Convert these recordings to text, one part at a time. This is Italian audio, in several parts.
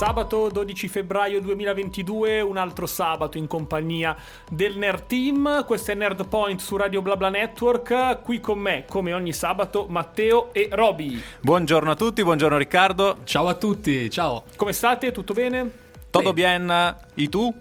Sabato 12 febbraio 2022, un altro sabato in compagnia del Nerd Team. Questo è Nerd Point su Radio BlaBla Network. Qui con me, come ogni sabato, Matteo e Roby. Buongiorno a tutti, buongiorno Riccardo. Ciao a tutti, ciao. Come state? Tutto bene? Todo bien? E tu?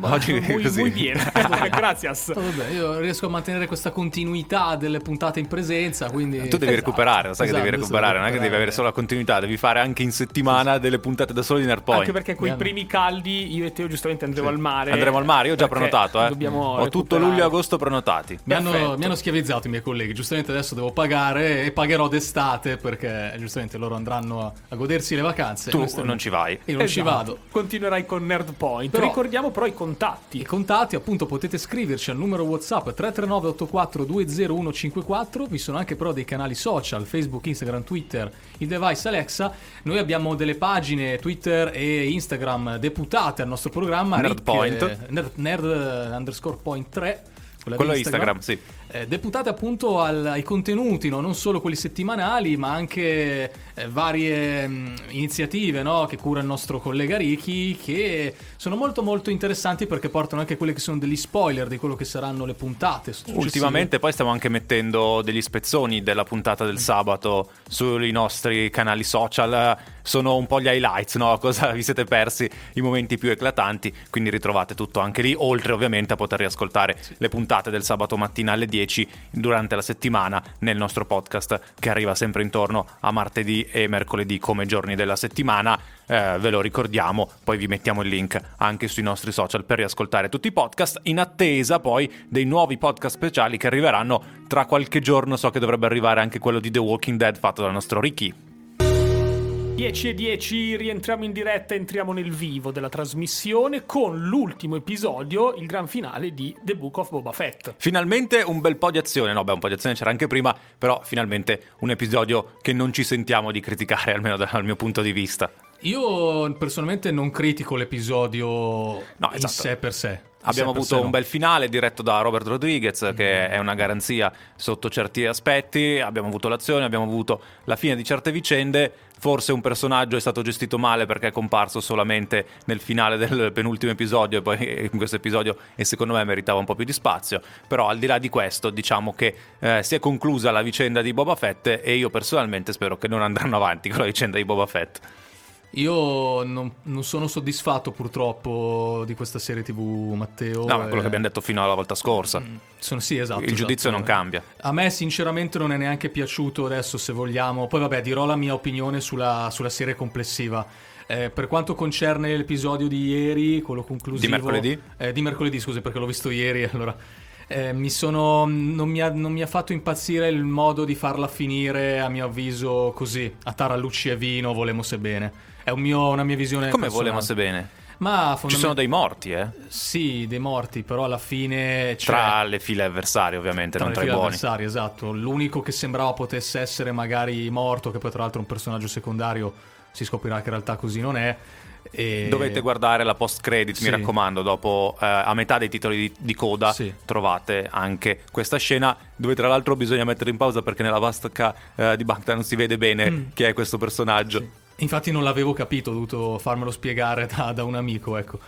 Oggi muy, così. Muy bien. Grazie. Vabbè, io riesco a mantenere questa continuità delle puntate in presenza, quindi... Tu devi esatto. recuperare, lo sai esatto, che devi esatto, recuperare, non è che devi avere solo la continuità, devi fare anche in settimana delle puntate da solo di Nerdpoint. Anche perché quei primi caldi io e Teo giustamente andremo sì. al mare. Andremo al mare, io ho già prenotato, eh. Ho recuperare. tutto luglio e agosto prenotati. Mi hanno, mi hanno, schiavizzato i miei colleghi, giustamente adesso devo pagare e pagherò d'estate perché giustamente loro andranno a, a godersi le vacanze. Tu non ci vai. Io non esatto. ci vado. Continuerai con Nerdpoint. Però, Ricordiamo però i contatti. I contatti, appunto, potete scriverci al numero WhatsApp 339 84 20154. Vi sono anche però dei canali social, Facebook, Instagram, Twitter, il device Alexa. Noi abbiamo delle pagine Twitter e Instagram deputate al nostro programma. Nerdpoint. Eh, nerd, nerd underscore point 3. Quello è Instagram, sì eh, deputate appunto al, ai contenuti, no? non solo quelli settimanali, ma anche eh, varie mh, mm, iniziative no? che cura il nostro collega Ricky, che sono molto molto interessanti perché portano anche quelli che sono degli spoiler di quello che saranno le puntate. Ultimamente poi stiamo anche mettendo degli spezzoni della puntata del sabato sui nostri canali social, sono un po' gli highlights, no? cosa vi siete persi, i momenti più eclatanti, quindi ritrovate tutto anche lì, oltre ovviamente a poter riascoltare sì. le puntate del sabato mattina alle 10 10 durante la settimana nel nostro podcast che arriva sempre intorno a martedì e mercoledì come giorni della settimana. Eh, ve lo ricordiamo, poi vi mettiamo il link anche sui nostri social per riascoltare tutti i podcast in attesa poi dei nuovi podcast speciali che arriveranno tra qualche giorno. So che dovrebbe arrivare anche quello di The Walking Dead fatto dal nostro Ricky. 10 e 10 rientriamo in diretta, entriamo nel vivo della trasmissione con l'ultimo episodio, il gran finale di The Book of Boba Fett. Finalmente un bel po' di azione, no beh un po' di azione c'era anche prima, però finalmente un episodio che non ci sentiamo di criticare, almeno dal mio punto di vista. Io personalmente non critico l'episodio no, esatto. in sé per sé. Abbiamo avuto un bel finale diretto da Robert Rodriguez, mm-hmm. che è una garanzia sotto certi aspetti. Abbiamo avuto l'azione, abbiamo avuto la fine di certe vicende. Forse un personaggio è stato gestito male perché è comparso solamente nel finale del penultimo episodio e poi in questo episodio e secondo me meritava un po' più di spazio. Però al di là di questo diciamo che eh, si è conclusa la vicenda di Boba Fett e io personalmente spero che non andranno avanti con la vicenda di Boba Fett. Io non, non, sono soddisfatto purtroppo di questa serie TV, Matteo. No, ma quello che abbiamo detto fino alla volta scorsa. Mm, sono, sì, esatto. Il giudizio esatto. non cambia. A me sinceramente non è neanche piaciuto adesso se vogliamo. Poi vabbè dirò la mia opinione sulla, sulla serie complessiva. Eh, per quanto concerne l'episodio di ieri, quello conclusivo... Di mercoledì? Eh, di mercoledì, scusi, perché l'ho visto ieri, allora... Eh, mi sono, non, mi ha, non, mi ha, fatto impazzire il modo di farla finire, a mio avviso, così, a tarallucci e vino, volemo se bene. È un mio, una mia visione. Come volemo se bene? Ma fondament- Ci sono dei morti, eh? Sì, dei morti, però alla fine. Cioè, tra le file avversarie, ovviamente, tra non tra i buoni. avversarie, esatto. L'unico che sembrava potesse essere magari morto, che poi tra l'altro è un personaggio secondario, si scoprirà che in realtà così non è. E... Dovete guardare la post credit, sì. mi raccomando, dopo eh, a metà dei titoli di, di coda sì. trovate anche questa scena dove tra l'altro bisogna mettere in pausa perché nella vasca eh, di Bacta non si vede bene mm. chi è questo personaggio. Sì. Infatti non l'avevo capito, ho dovuto farmelo spiegare da, da un amico, ecco.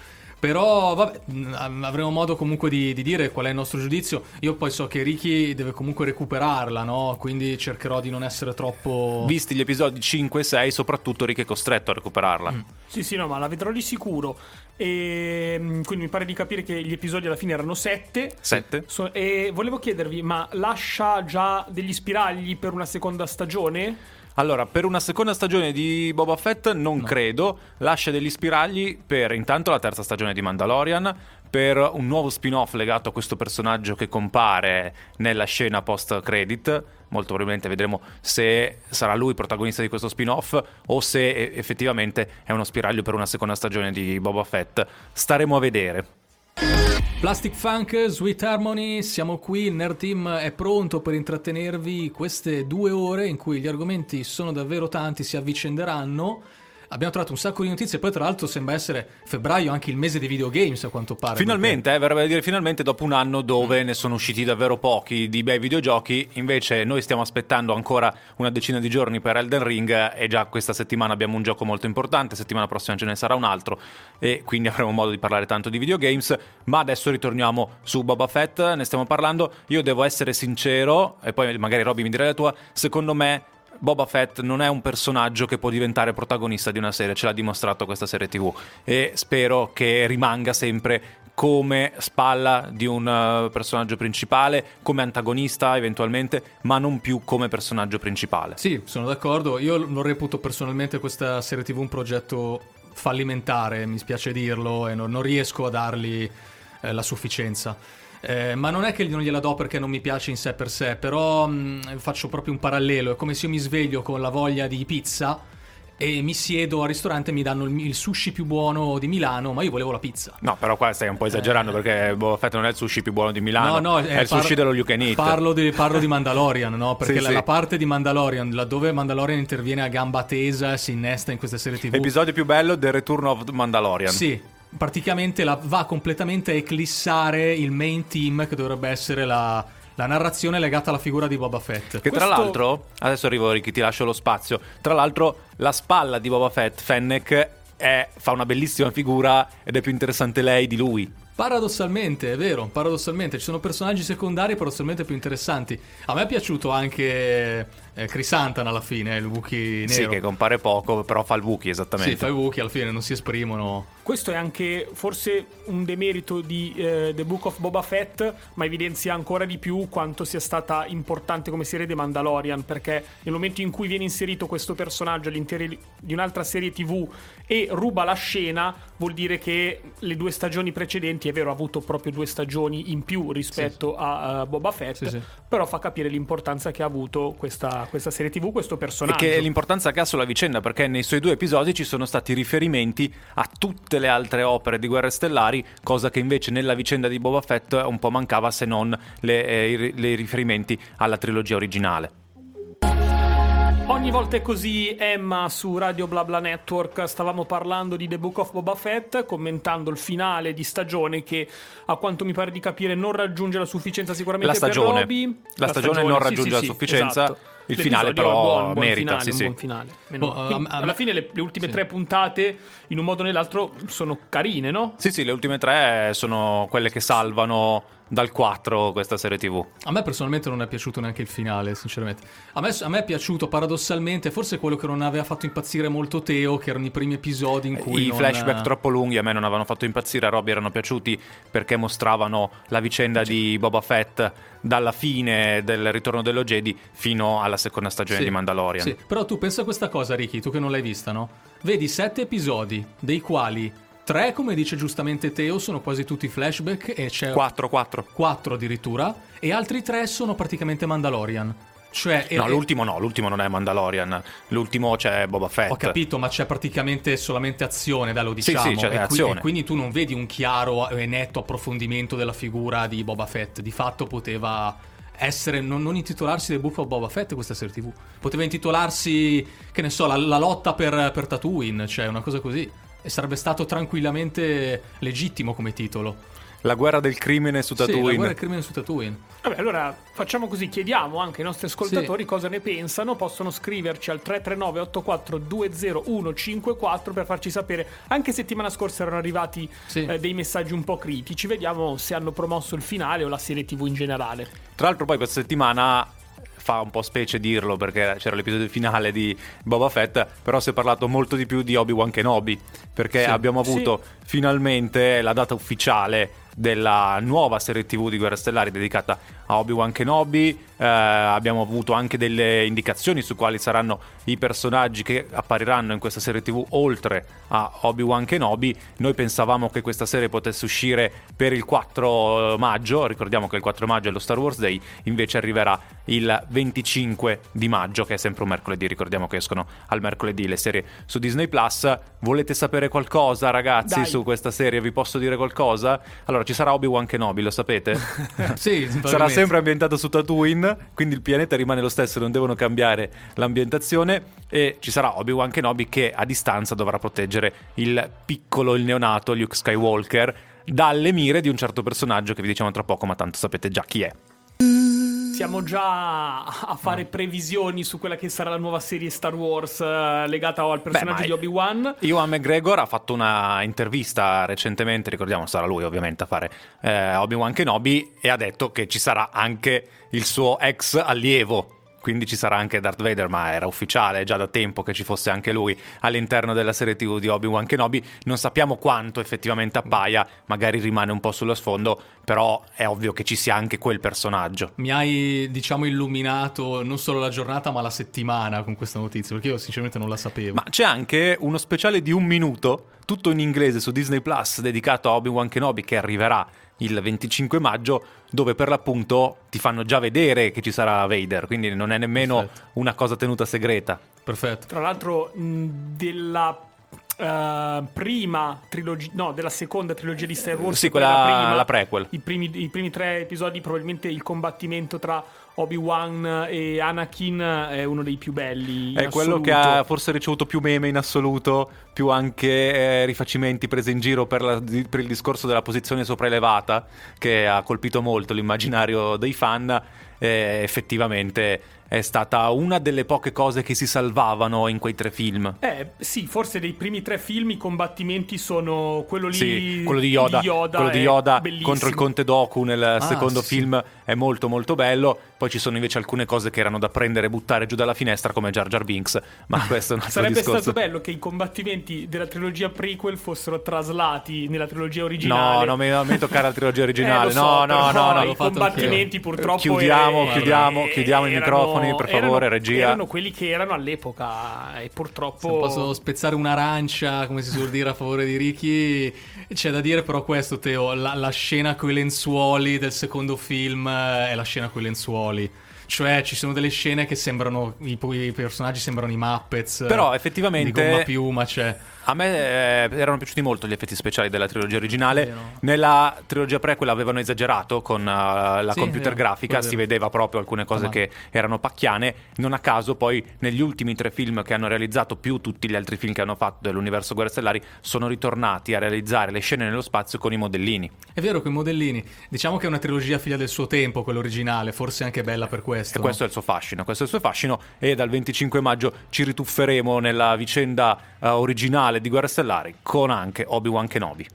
Però vabbè, avremo modo comunque di, di, dire qual è il nostro giudizio. Io poi so che Ricky deve comunque recuperarla, no? Quindi cercherò di non essere troppo. Visti gli episodi 5 e 6, soprattutto Ricky è costretto a recuperarla. Mm. Sì, sì, no, ma la vedrò di sicuro. E mm, quindi mi pare di capire che gli episodi alla fine erano 7. 7. So, e volevo chiedervi, ma lascia già degli spiragli per una seconda stagione? Allora, per una seconda stagione di Boba Fett non no. credo, lascia degli spiragli per intanto la terza stagione di Mandalorian, per un nuovo spin-off legato a questo personaggio che compare nella scena post-credit. Molto probabilmente vedremo se sarà lui protagonista di questo spin-off o se effettivamente è uno spiraglio per una seconda stagione di Boba Fett. Staremo a vedere. Plastic Funk, Sweet Harmony, siamo qui, il Nerd Team è pronto per intrattenervi queste due ore in cui gli argomenti sono davvero tanti, si avvicenderanno. Abbiamo trovato un sacco di notizie. Poi, tra l'altro, sembra essere febbraio anche il mese dei videogames, a quanto pare. Finalmente, eh, verrebbe a dire finalmente dopo un anno dove mm. ne sono usciti davvero pochi di bei videogiochi. Invece, noi stiamo aspettando ancora una decina di giorni per Elden Ring. E già questa settimana abbiamo un gioco molto importante. Settimana prossima ce ne sarà un altro. E quindi avremo modo di parlare tanto di videogames. Ma adesso ritorniamo su Boba Fett. Ne stiamo parlando. Io devo essere sincero, e poi magari Robby mi dirà la tua. Secondo me Boba Fett non è un personaggio che può diventare protagonista di una serie, ce l'ha dimostrato questa serie TV e spero che rimanga sempre come spalla di un uh, personaggio principale, come antagonista eventualmente, ma non più come personaggio principale. Sì, sono d'accordo. Io non reputo personalmente questa serie TV un progetto fallimentare, mi spiace dirlo, e non, non riesco a dargli eh, la sufficienza. Eh, ma non è che non gliela do perché non mi piace in sé per sé, però mh, mm, faccio proprio un parallelo. È come se io mi sveglio con la voglia di pizza e mi siedo al ristorante e mi danno il, sushi più buono di Milano, ma io volevo la pizza. No, però qua stai un po' esagerando eh, perché Boba Fett non è il sushi più buono di Milano, no, no, è, è il par- sushi dello You Can Eat. Parlo di, parlo di Mandalorian, no? Perché sì, la, sì. la, parte di Mandalorian, laddove Mandalorian interviene a gamba tesa e si innesta in queste serie TV. Episodio più bello del Return of Mandalorian. Sì, praticamente la, va completamente a eclissare il main team che dovrebbe essere la, la narrazione legata alla figura di Boba Fett. Che Questo... tra l'altro, adesso arrivo Ricky, ti lascio lo spazio. Tra l'altro, la spalla di Boba Fett, Fennec, è, fa una bellissima figura ed è più interessante lei di lui. Paradossalmente, è vero, paradossalmente ci sono personaggi secondari paradossalmente più interessanti. A me è piaciuto anche eh, Chris Antan alla fine, il Wookiee nero. Sì, che compare poco, però fa il Wookiee esattamente. Sì, fa il Wookiee, alla fine non si esprimono. Questo è anche forse un demerito di eh, The Book of Boba Fett, ma evidenzia ancora di più quanto sia stata importante come serie The Mandalorian, perché nel momento in cui viene inserito questo personaggio all'interno di un'altra serie TV e ruba la scena, vuol dire che le due stagioni precedenti, è vero, ha avuto proprio due stagioni in più rispetto sì. a uh, Boba Fett, sì, sì. però fa capire l'importanza che ha avuto questa questa serie TV, questo personaggio. E che l'importanza che ha sulla vicenda, perché nei suoi due episodi ci sono stati riferimenti a tutte le altre opere di Guerre Stellari, cosa che invece nella vicenda di Boba Fett un po' mancava se non le, eh, i riferimenti alla trilogia originale. Ogni volta è così, Emma su Radio BlaBla Network stavamo parlando di The Book of Boba Fett, commentando il finale di stagione che a quanto mi pare di capire non raggiunge la sufficienza sicuramente la stagione. La, la stagione, stagione, non raggiunge sì, la sì, sufficienza. Esatto. Il finale però buon, buon merita, finale, sì, sì. buon finale. Meno, uh, alla fine le, le ultime sì. tre puntate, in un modo o nell'altro, sono carine, no? Sì, sì, le ultime tre sono quelle che salvano dal 4 questa serie TV. A me personalmente non è piaciuto neanche il finale, sinceramente. A me, a me, è piaciuto paradossalmente, forse quello che non aveva fatto impazzire molto Teo, che erano i primi episodi in cui... I non... flashback troppo lunghi a me non avevano fatto impazzire, a Robby erano piaciuti perché mostravano la vicenda sì. di Boba Fett dalla fine del ritorno dello Jedi fino alla seconda stagione sì. di Mandalorian. Sì, però tu pensa a questa cosa, Ricky, tu che non l'hai vista, no? Vedi sette episodi, dei quali Tre, come dice giustamente Teo, sono quasi tutti flashback e c'è... Quattro, quattro. Quattro addirittura. E altri tre sono praticamente Mandalorian. Cioè, no, è... l'ultimo no, l'ultimo non è Mandalorian. L'ultimo c'è Boba Fett. Ho capito, ma c'è praticamente solamente azione, da lo diciamo. Sì, sì, c'è e, azione. Qui, e quindi tu non vedi un chiaro e netto approfondimento della figura di Boba Fett. Di fatto poteva essere, non, non intitolarsi The Book of Boba Fett questa serie TV. Poteva intitolarsi, che ne so, la, la lotta per, per Tatooine, cioè una cosa così. E sarebbe stato tranquillamente legittimo come titolo. La guerra del crimine su Tatooine. Sì, la guerra del crimine su Tatooine. Vabbè, allora facciamo così, chiediamo anche ai nostri ascoltatori sì. cosa ne pensano, possono scriverci al 339 84 20154 per farci sapere. Anche settimana scorsa erano arrivati sì. eh, dei messaggi un po' critici, vediamo se hanno promosso il finale o la serie TV in generale. Tra l'altro poi questa settimana fa un po' specie dirlo perché c'era l'episodio finale di Boba Fett, però si è parlato molto di più di Obi-Wan Kenobi, perché sì, abbiamo avuto sì. finalmente la data ufficiale della nuova serie TV di Guerre Stellari dedicata a Obi-Wan Kenobi. Eh, abbiamo avuto anche delle indicazioni su quali saranno i personaggi che appariranno in questa serie TV oltre a Obi-Wan Kenobi. Noi pensavamo che questa serie potesse uscire per il 4 maggio, ricordiamo che il 4 maggio è lo Star Wars Day, invece arriverà il 25 di maggio, che è sempre un mercoledì, ricordiamo che escono al mercoledì le serie su Disney Plus. Volete sapere qualcosa, ragazzi, Dai. su questa serie? Vi posso dire qualcosa? Allora, ci sarà Obi-Wan Kenobi, lo sapete? sì, Sarà sempre ambientato su Tatooine, quindi il pianeta rimane lo stesso, non devono cambiare l'ambientazione e ci sarà Obi-Wan Kenobi che a distanza dovrà proteggere il piccolo, il neonato Luke Skywalker dalle mire di un certo personaggio che vi diciamo tra poco, ma tanto sapete già chi è. Siamo già a fare previsioni su quella che sarà la nuova serie Star Wars eh, legata al personaggio ma- di Obi-Wan. Iwan McGregor ha fatto una intervista recentemente, ricordiamo sarà lui ovviamente a fare eh, Obi-Wan Kenobi e ha detto che ci sarà anche il suo ex allievo. Quindi ci sarà anche Darth Vader, ma era ufficiale già da tempo che ci fosse anche lui all'interno della serie TV di Obi-Wan Kenobi. Non sappiamo quanto effettivamente appaia, magari rimane un po' sullo sfondo, però è ovvio che ci sia anche quel personaggio. Mi hai, diciamo, illuminato non solo la giornata, ma la settimana con questa notizia, perché io sinceramente non la sapevo. Ma c'è anche uno speciale di un minuto, tutto in inglese su Disney Plus, dedicato a Obi-Wan Kenobi che arriverà il 25 maggio, dove per l'appunto ti fanno già vedere che ci sarà Vader, quindi non è nemmeno Perfetto. una cosa tenuta segreta. Perfetto. Tra l'altro, della eh, prima trilogia, no, della seconda trilogia di Star Wars, Sì, quella quella- prima, la prequel. I primi, I primi tre episodi, probabilmente il combattimento tra Obi-Wan e Anakin è uno dei più belli. È quello che assoluto. ha forse ricevuto più meme in assoluto, più anche eh, rifacimenti presi in giro per, la- di- per il discorso della posizione sopraelevata, che ha colpito molto l'immaginario dei fan. Eh, effettivamente è stata una delle poche cose che si salvavano in quei tre film. Eh, sì, forse dei primi tre film i combattimenti sono quello lì Sì, quello di Yoda, quello di Yoda contro il Conte Doku nel secondo sì, sì. film è molto molto bello. Poi ci sono invece alcune cose che erano da prendere e buttare giù dalla finestra come Jar Jar Binks, ma questo è un altro Sarebbe discorso. stato bello che i combattimenti della trilogia prequel fossero traslati nella trilogia No, originale. non mi, non mi toccare la trilogia Eh, originale. lo so, no, no, no, no. I combattimenti purtroppo Chiudiamo, eh, chiudiamo, eh, chiudiamo i erano- microfoni, per favore, erano- regia. Erano quelli che erano all'epoca e purtroppo... Se posso spezzare un'arancia, come si suol dire a favore di Ricky, c'è da dire però questo, Teo, la, la scena con i lenzuoli del secondo film eh, è la scena con i lenzuoli. Cioè, ci sono delle scene che sembrano, i, i personaggi sembrano i Muppets. Però, effettivamente- Di gomma piuma, cioè... A me eh, erano piaciuti molto gli effetti speciali della trilogia originale. Vero. Nella trilogia prequel avevano esagerato con eh, la Sì, computer vero, grafica, si vedeva proprio alcune cose Ah, che erano pacchiane. Non a caso, poi negli ultimi tre film che hanno realizzato, più tutti gli altri film che hanno fatto dell'universo Guerre Stellari, sono ritornati a realizzare le scene nello spazio con i modellini. È vero che i modellini, diciamo che è una trilogia figlia del suo tempo, quella originale, forse anche bella per questo. E questo è il suo fascino, questo è il suo fascino e dal 25 maggio ci ritufferemo nella vicenda originale di Guerre Stellari con anche Obi-Wan Kenobi.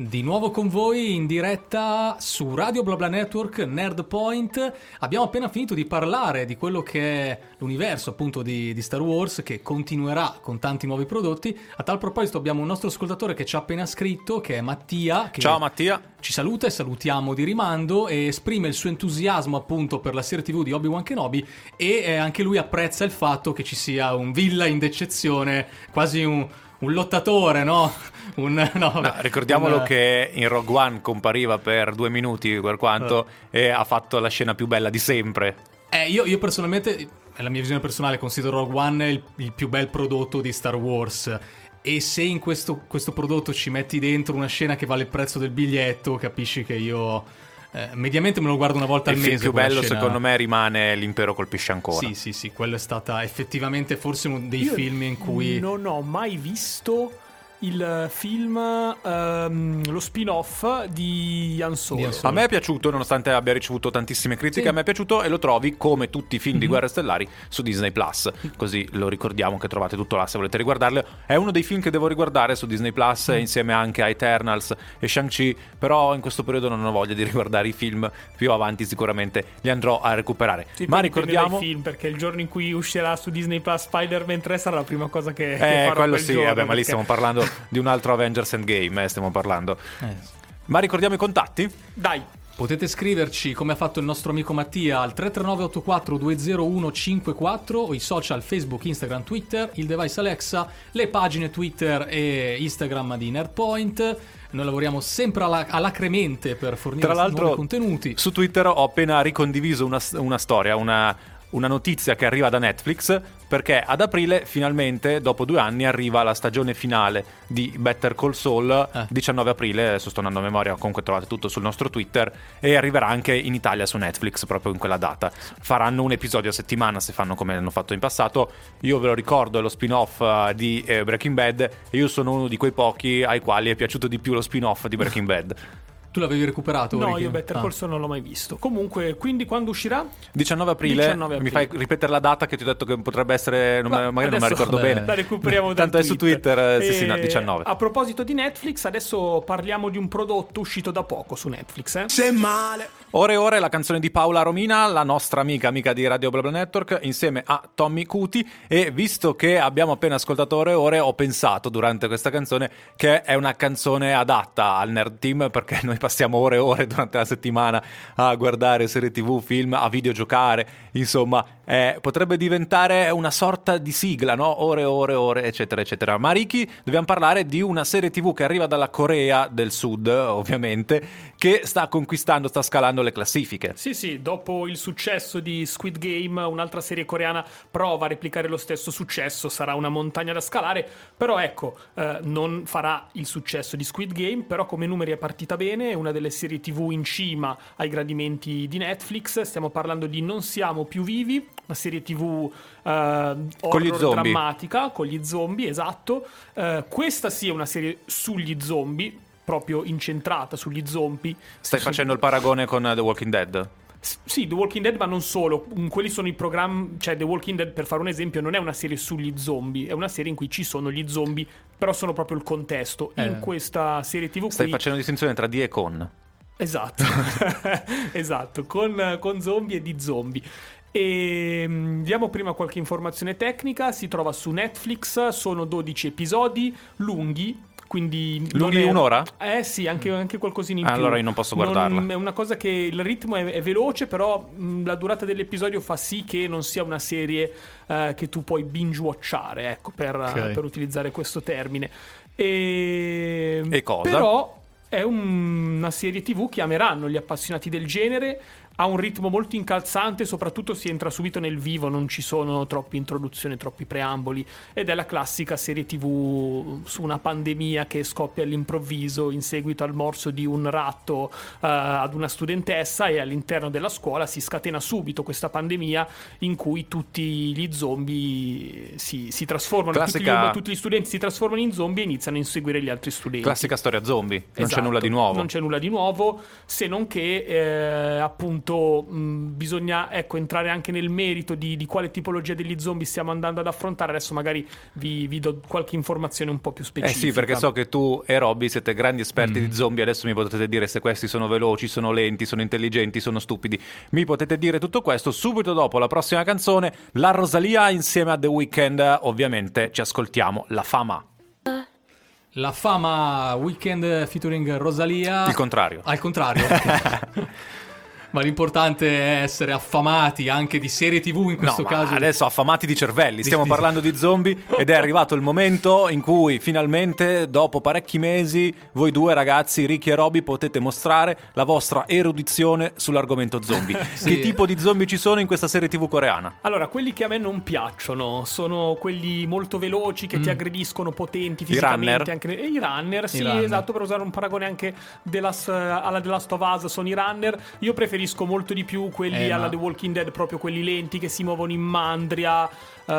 Di nuovo con voi in diretta su Radio BlaBla Network Nerd Point. Abbiamo appena finito di parlare di quello che è l'universo appunto di, di Star Wars che continuerà con tanti nuovi prodotti. A tal proposito abbiamo un nostro ascoltatore che ci ha appena scritto, che è Mattia. Che Ciao Mattia. ci saluta e salutiamo di rimando e esprime il suo entusiasmo appunto per la serie tv di Obi-Wan Kenobi e eh, anche lui apprezza il fatto che ci sia un villa in d'eccezione, quasi un, un lottatore, no? Un, no, No, ricordiamolo un- che in Rogue One compariva per due minuti per quanto e ha fatto la scena più bella di sempre. Eh, io, io personalmente, è la mia visione personale, considero Rogue One il, il più bel prodotto di Star Wars. E se in questo, questo prodotto ci metti dentro una scena che vale il prezzo del biglietto, capisci che io eh, mediamente me lo guardo una volta Il al film mese. più quella bello scena. secondo me rimane L'impero colpisce ancora. Sì, sì, sì, quello è stata effettivamente forse uno dei Io film in cui... Non ho mai visto il film, ehm, lo spin-off di Han Solo. A me è piaciuto, nonostante abbia ricevuto tantissime critiche, Sì. a me è piaciuto e lo trovi come tutti i film Mhm. di Guerre Stellari su Disney Plus. Così lo ricordiamo che trovate tutto là se volete riguardarlo. È uno dei film che devo riguardare su Disney Plus Mhm. insieme anche a Eternals e Shang-Chi, però in questo periodo non ho voglia di riguardare i film, più avanti sicuramente li andrò a recuperare. Sì, Ma ricordiamo film perché il giorno in cui uscirà su Disney Plus Spider-Man 3 sarà la prima cosa che, che Eh, farò quello quel sì, vabbè, ma lì perché- stiamo parlando di un altro Avengers Endgame, eh, stiamo parlando. Eh, Ma ricordiamo i contatti? Dai, Potete scriverci come ha fatto il nostro amico Mattia al 339 84 20154 o i social Facebook, Instagram, Twitter, il device Alexa, le pagine Twitter e Instagram di Nerdpoint. Noi lavoriamo sempre alla- alacremente per fornire Tra l'altro, nuovi contenuti. su Twitter ho appena ricondiviso una, una storia, una, una notizia che arriva da Netflix perché ad aprile finalmente, dopo due anni, arriva la stagione finale di Better Call Saul, Eh. 19 aprile, adesso sto andando a memoria, comunque trovate tutto sul nostro Twitter, e arriverà anche in Italia su Netflix proprio in quella data. Faranno un episodio a settimana se fanno come hanno fatto in passato. Io ve lo ricordo, è lo spin-off eh, di eh, Breaking Bad e io sono uno di quei pochi ai quali è piaciuto di più lo spin-off di Breaking Bad. Tu l'avevi recuperato? No, Ricky? io Better Ah. Call Saul non l'ho mai visto. Comunque, quindi quando uscirà? 19 aprile, 19 mi aprile. fai ripetere la data che ti ho detto che potrebbe essere, non me- Ma magari non me la ricordo vabbè. bene. La recuperiamo Tanto è su Twitter, eh, sì, sì, no, E 19. A proposito di Netflix, adesso parliamo di un prodotto uscito da poco su Netflix. Eh? Se male. Ore e ore la canzone di Paola Romina, la nostra amica, amica di Radio BlaBla Network, insieme a Tommy Cuti. E visto che abbiamo appena ascoltato Ore e ore, ho pensato durante questa canzone che è una canzone adatta al Nerd Team perché noi passiamo ore e ore durante la settimana a guardare serie TV, film, a videogiocare. Insomma, eh, potrebbe diventare una sorta di sigla, no? Ore ore ore, eccetera, eccetera. Ma Ricky, dobbiamo parlare di una serie TV che arriva dalla Corea del Sud, ovviamente, che sta conquistando, sta scalando le classifiche. Sì, sì, dopo il successo di Squid Game, un'altra serie coreana prova a replicare lo stesso successo, sarà una montagna da scalare, però ecco, eh, non farà il successo di Squid Game, però come numeri è partita bene, è una delle serie TV in cima ai gradimenti di Netflix, stiamo parlando di Non siamo più vivi, una serie TV eh, horror drammatica, con gli zombie, esatto. Eh, questa sì è una serie sugli zombie, proprio incentrata sugli zombie. Stai Sì, facendo il paragone con eh, The Walking Dead? Sì, The Walking Dead, ma non solo. Mm, Quelli sono i programmi. Cioè, The Walking Dead, per fare un esempio, non è una serie sugli zombie, è una serie in cui ci sono gli zombie, però sono proprio il contesto. In Eh. questa serie TV Stai qui. facendo distinzione tra di e con. Esatto, esatto, con, con zombie e di zombie. E mm, diamo prima qualche informazione tecnica. Si trova su Netflix, sono 12 episodi lunghi. Quindi non Lunghi è- un'ora? Eh sì, anche, anche qualcosina in Ah, più. allora io non posso guardarla. è una cosa che il ritmo è, è veloce, però mh, la durata dell'episodio fa sì che non sia una serie eh, che tu puoi binge-watchare, ecco, per, Ok. per utilizzare questo termine. E, E cosa? Però è un- una serie TV che ameranno gli appassionati del genere. Ha un ritmo molto incalzante, soprattutto si entra subito nel vivo, non ci sono troppe introduzioni, troppi preamboli. Ed è la classica serie TV su una pandemia che scoppia all'improvviso in seguito al morso di un ratto eh, ad una studentessa e all'interno della scuola si scatena subito questa pandemia in cui tutti gli zombie si, si trasformano, tutti, Classica- gli, tutti gli studenti si trasformano in zombie e iniziano a inseguire gli altri studenti. Classica storia zombie, non c'è Esatto, nulla di nuovo. Non c'è nulla di nuovo, se non che eh, appunto mh, bisogna ecco, entrare anche nel merito di, di quale tipologia degli zombie stiamo andando ad affrontare. Adesso magari vi, vi do qualche informazione un po' più Eh specifica. sì, perché so che tu e Robby siete grandi esperti di zombie, adesso mi potete dire se questi sono veloci, sono lenti, sono intelligenti, sono stupidi. Mi potete dire tutto questo subito dopo la prossima canzone, la Rosalia insieme a The Weeknd, ovviamente ci ascoltiamo La Fama. La fama weekend featuring Rosalia. Il contrario. Al contrario. Ma l'importante è essere affamati anche di serie TV in questo no, ma caso. adesso affamati di cervelli, stiamo parlando di zombie ed è arrivato il momento in cui finalmente, dopo parecchi mesi, voi due ragazzi, Ricky e Robby, potete mostrare la vostra erudizione sull'argomento zombie. Sì. Che tipo di zombie ci sono in questa serie TV coreana? Allora, quelli che a me non piacciono sono quelli molto veloci che ti aggrediscono, potenti fisicamente. runner? Anche... E I runner, sì, runner. esatto, per usare un paragone anche della, alla The Last of Us sono i runner. Io preferisco molto di più quelli Eh, alla ma- The Walking Dead, proprio quelli lenti che si muovono in mandria. Eh,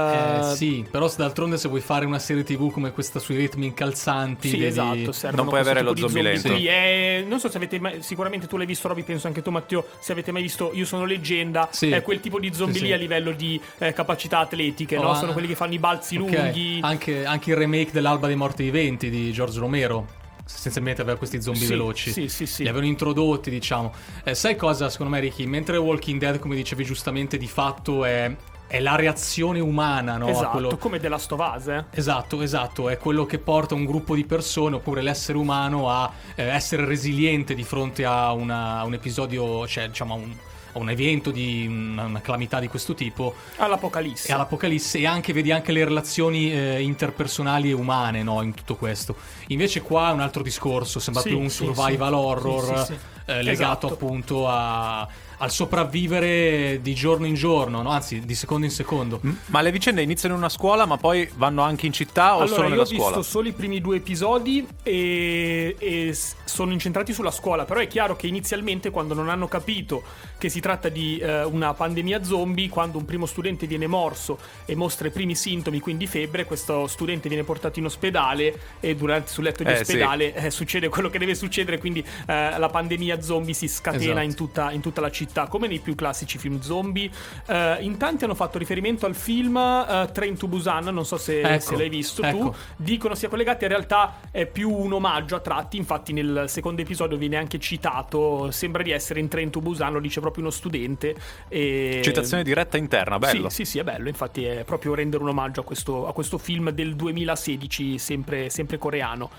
eh, sì, però se d'altronde se vuoi fare una serie TV come questa sui ritmi incalzanti, Sì, devi- esatto. servono Non puoi questo avere lo tipo di zombie lento. qui. Eh, non so se avete mai. Sicuramente tu l'hai visto, Roby. Penso anche tu, Matteo. Se avete mai visto Io sono leggenda, Sì. è quel tipo di zombie Sì, lì sì. a livello di eh, capacità atletiche. Oh, no? ah. Sono quelli che fanno i balzi Ok, lunghi. Anche, anche il remake dell'Alba dei Morti Viventi di George Romero. Essenzialmente aveva questi zombie Sì, veloci. sì, sì, sì. Li avevano introdotti, diciamo. Eh, sai cosa, secondo me, Ricky? Mentre Walking Dead, come dicevi giustamente, di fatto è, è la reazione umana, no? esatto, quello- come della Stovase. Eh? Esatto, esatto, è quello che porta un gruppo di persone oppure l'essere umano a eh, essere resiliente di fronte a, una- a un episodio, cioè diciamo a un, a un evento di una, una calamità di questo tipo All'Apocalisse. e all'apocalisse e anche vedi anche le relazioni eh, interpersonali e umane no, in tutto questo. Invece qua è un altro discorso, sembra Sì, più un sì, survival sì. horror eh, legato Esatto. appunto a, al sopravvivere di giorno in giorno, no? anzi di secondo in secondo. Ma le vicende iniziano in una scuola, ma poi vanno anche in città o allora, solo io nella ho visto scuola? solo i primi due episodi e, e sono incentrati sulla scuola, però è chiaro che inizialmente quando non hanno capito che si tratta di eh, una pandemia zombie, quando un primo studente viene morso e mostra i primi sintomi, quindi febbre, questo studente viene portato in ospedale e durante sul letto di Eh, sì. ospedale eh, succede quello che deve succedere, quindi eh, la pandemia zombie si scatena Esatto. in, tutta, in tutta la città, come nei più classici film zombie. Eh, in tanti hanno fatto riferimento al film eh, Train to Busan, non so se, Ecco, se l'hai visto tu ecco. dicono sia collegati, in realtà è più un omaggio a tratti, infatti nel secondo episodio viene anche citato, sembra di essere in Train to Busan, lo dice proprio uno studente. E... Citazione diretta interna, bello. Sì, sì, sì, è bello, infatti è proprio rendere un omaggio a questo, a questo film del 2016, sempre, sempre coreano.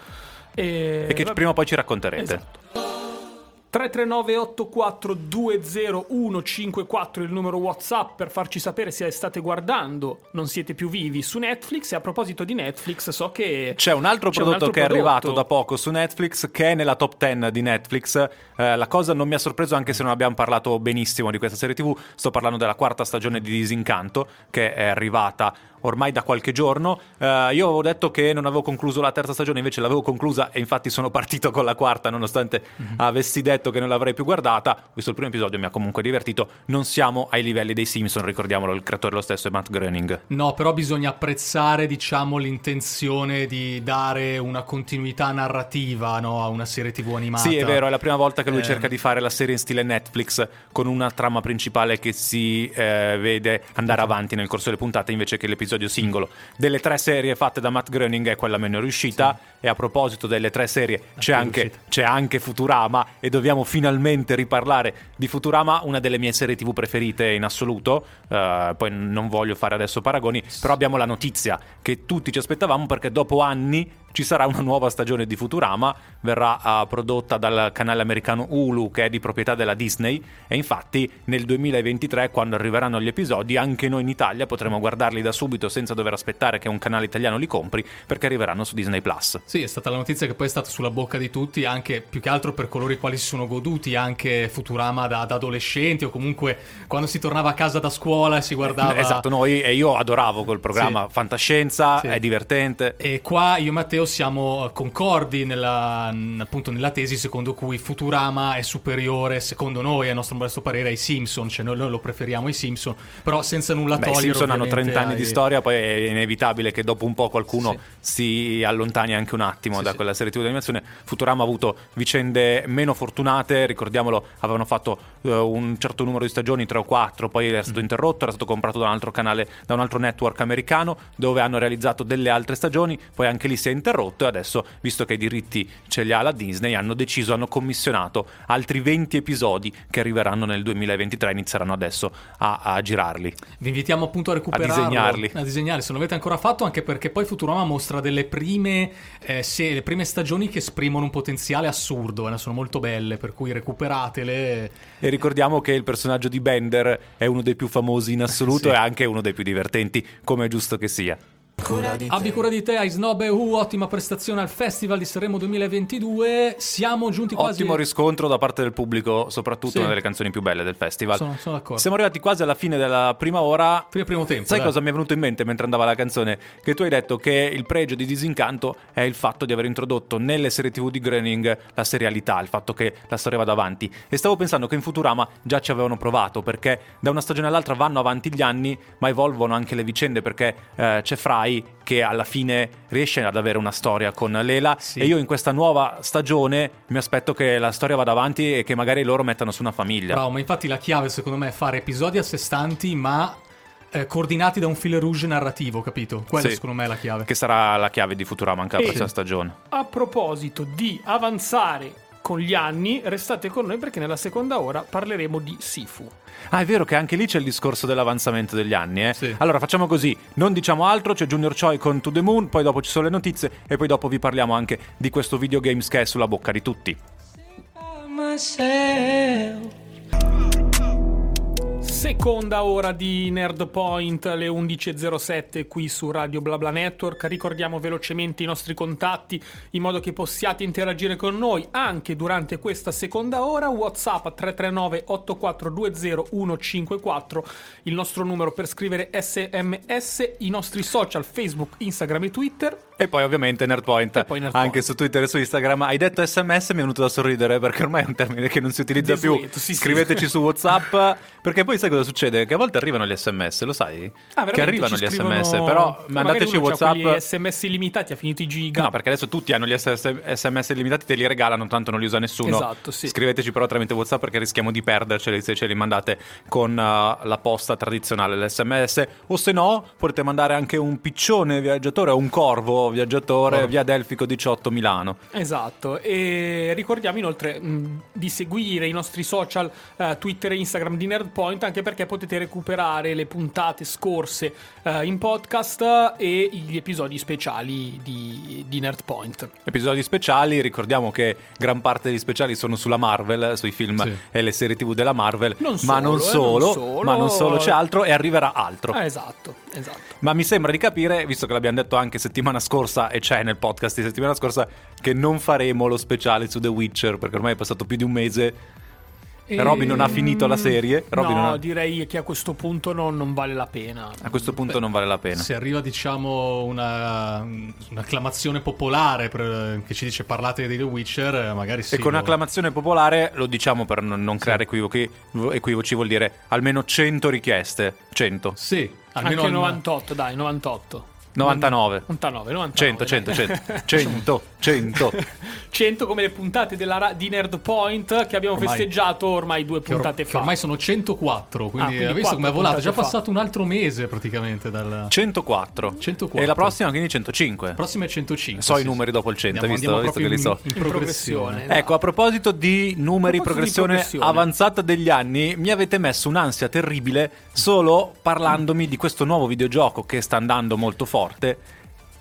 E, E che vabbè. prima o poi ci racconterete. Esatto. 339 84 20154 il numero WhatsApp per farci sapere se state guardando Non siete più vivi su Netflix. E a proposito di Netflix, so che C'è un altro c'è un prodotto altro che è prodotto. arrivato da poco su Netflix che è nella top 10 di Netflix. Eh, la cosa non mi ha sorpreso anche se non abbiamo parlato benissimo di questa serie TV. Sto parlando della quarta stagione di Disincanto che è arrivata ormai da qualche giorno. Eh, io avevo detto che non avevo concluso la terza stagione, invece l'avevo conclusa e infatti sono partito con la quarta nonostante Mhm. avessi detto che non l'avrei più guardata. Ho visto il primo episodio, mi ha comunque divertito. Non siamo ai livelli dei Simpson, ricordiamolo, il creatore lo stesso è Matt Groening. No, però bisogna apprezzare, diciamo, l'intenzione di dare una continuità narrativa no, a una serie TV animata. Sì, è vero, è la prima volta che lui Eh. cerca di fare la serie in stile Netflix con una trama principale che si eh, vede andare avanti nel corso delle puntate invece che l'episodio singolo. Delle tre serie fatte da Matt Groening è quella meno riuscita. E a proposito delle tre serie c'è anche, c'è anche Futurama e dobbiamo finalmente riparlare di Futurama, una delle mie serie tv preferite in assoluto, Eh, poi non voglio fare adesso paragoni, però abbiamo la notizia che tutti ci aspettavamo perché dopo anni ci sarà una nuova stagione di Futurama, verrà ah, prodotta dal canale americano Hulu che è di proprietà della Disney e infatti nel 2023 quando arriveranno gli episodi anche noi in Italia potremo guardarli da subito senza dover aspettare che un canale italiano li compri perché arriveranno su Disney Plus. Sì, è stata la notizia che poi è stata sulla bocca di tutti, anche più che altro per coloro i quali si sono goduti anche Futurama da, da adolescenti o comunque quando si tornava a casa da scuola e si guardava... Esatto, noi, e io adoravo quel programma, Sì. fantascienza, Sì. è divertente. E qua io e Matteo siamo concordi nella, appunto nella tesi secondo cui Futurama è superiore, secondo noi, a nostro modesto parere, ai Simpson, cioè noi, lo preferiamo ai Simpson, però senza nulla Beh, i togliere. Simpson hanno ovviamente 30 anni di ai- storia, poi è inevitabile che dopo un po' qualcuno Sì. si allontani anche un attimo Sì, da sì. quella serie TV di animazione. Futurama ha avuto vicende meno fortunate, ricordiamolo, avevano fatto eh, un certo numero di stagioni, 3 o 4, poi era Mm. stato interrotto, era stato comprato da un altro canale, da un altro network americano, dove hanno realizzato delle altre stagioni, poi anche lì si è interrotto e adesso, visto che i diritti ce li ha la Disney, hanno deciso, hanno commissionato altri 20 episodi che arriveranno nel 2023, inizieranno adesso a, a girarli. Vi invitiamo appunto a recuperarlo, disegnarli. a disegnarli, se non l'avete ancora fatto, anche perché poi Futurama mostra delle prime, eh, se- le prime stagioni che esprimono un potenziale assurdo, eh, sono molto belle, per cui recuperatele. E ricordiamo che il personaggio di Bender è uno dei più famosi in assoluto Sì. e anche uno dei più divertenti, come è giusto che sia. Abbi cura di te, ai Snob e U, ottima prestazione al Festival di Sanremo 2022. Siamo giunti quasi... Ottimo riscontro da parte del pubblico, soprattutto Sì. una delle canzoni più belle del festival. Sono, sono d'accordo. Siamo arrivati quasi alla fine della prima ora. Fine primo tempo. Sai dai. cosa mi è venuto in mente mentre andava la canzone? Che tu hai detto che il pregio di Disincanto è il fatto di aver introdotto nelle serie TV di Groening la serialità, il fatto che la storia vada avanti. E stavo pensando che in Futurama già ci avevano provato, perché da una stagione all'altra vanno avanti gli anni, ma evolvono anche le vicende, perché eh, c'è Fry che alla fine riesce ad avere una storia con Lela Sì. e io in questa nuova stagione mi aspetto che la storia vada avanti e che magari loro mettano su una famiglia. Bravo, ma infatti la chiave secondo me è fare episodi a sé stanti, ma eh, coordinati da un fil rouge narrativo, capito? Quella Sì. secondo me è la chiave. Che sarà la chiave di Futurama anche la prossima stagione. A proposito di avanzare con gli anni, restate con noi perché nella seconda ora parleremo di Sifu. Ah, è vero che anche lì c'è il discorso dell'avanzamento degli anni, eh? Sì. Allora facciamo così, non diciamo altro, c'è Junior Choi con To The Moon, poi dopo ci sono le notizie e poi dopo vi parliamo anche di questo videogames che è sulla bocca di tutti. Seconda ora di Nerd Point alle 11.07 qui su Radio BlaBla Network. Ricordiamo velocemente i nostri contatti in modo che possiate interagire con noi anche durante questa seconda ora. WhatsApp 339 8420 154, il nostro numero per scrivere sms, i nostri social Facebook, Instagram e Twitter. E poi ovviamente Nerdpoint, poi Nerdpoint. anche su Twitter e su Instagram. Hai detto sms, mi è venuto da sorridere perché ormai è un termine che non si utilizza più. Desueto, sì, sì. Scriveteci su WhatsApp perché poi sai cosa succede? Che a volte arrivano gli sms, lo sai? Ah, che arrivano gli scrivono- sms, però mandateci WhatsApp. quelli sms illimitati, ha finito i giga. No, perché adesso tutti hanno gli SS sms limitati, te li regalano, tanto non li usa nessuno. Esatto, sì. Scriveteci però tramite WhatsApp perché rischiamo di perderceli se ce li mandate con uh, la posta tradizionale, l'SMS. O se no, potete mandare anche un piccione viaggiatore o un corvo viaggiatore Corvo. via Delfico 18 Milano. Esatto, e ricordiamo inoltre mh, di seguire i nostri social eh, Twitter e Instagram di Nerdpoint anche perché potete recuperare le puntate scorse eh, in podcast e gli episodi speciali di, di Nerdpoint. Episodi speciali, ricordiamo che gran parte degli speciali sono sulla Marvel, sui film Sì. e le serie TV della Marvel, Non ma non solo, eh, solo, non solo. ma non solo c'è altro e arriverà altro. Ah, esatto, esatto. Ma mi sembra di capire, visto che l'abbiamo detto anche settimana scorsa e c'è nel podcast di settimana scorsa, che non faremo lo speciale su The Witcher perché ormai è passato più di un mese. Robin non ha finito la serie. Robin no, non ha- direi che a questo punto non, non vale la pena. A questo punto non vale la pena. Se arriva, diciamo, una, un'acclamazione popolare per- che ci dice parlate di The Witcher, magari sì. E con lo- acclamazione popolare, lo diciamo per non, non creare equivoci, equivoci, vuol dire almeno 100 richieste. 100. Sì, almeno Anche al- 98, dai, 98. 99. 99, 99. 100, 100, 100. 100, 100. 100 come le puntate della ra- di Nerd Point che abbiamo Ormai- festeggiato ormai due che or- puntate che fa. ormai sono 104, quindi, Ah, quindi hai visto come è volato? È già fa. passato un altro mese praticamente dal... 104. 104. E la prossima quindi 105. La prossima è 105. So sì, i numeri sì. dopo il 100, Andiamo- visto, andiamo visto che li proprio so. in, in progressione. progressione. Ecco, a proposito di numeri, proposito di progressione, progressione. avanzata degli anni, mi avete messo un'ansia terribile solo parlandomi di questo nuovo videogioco che sta andando molto forte,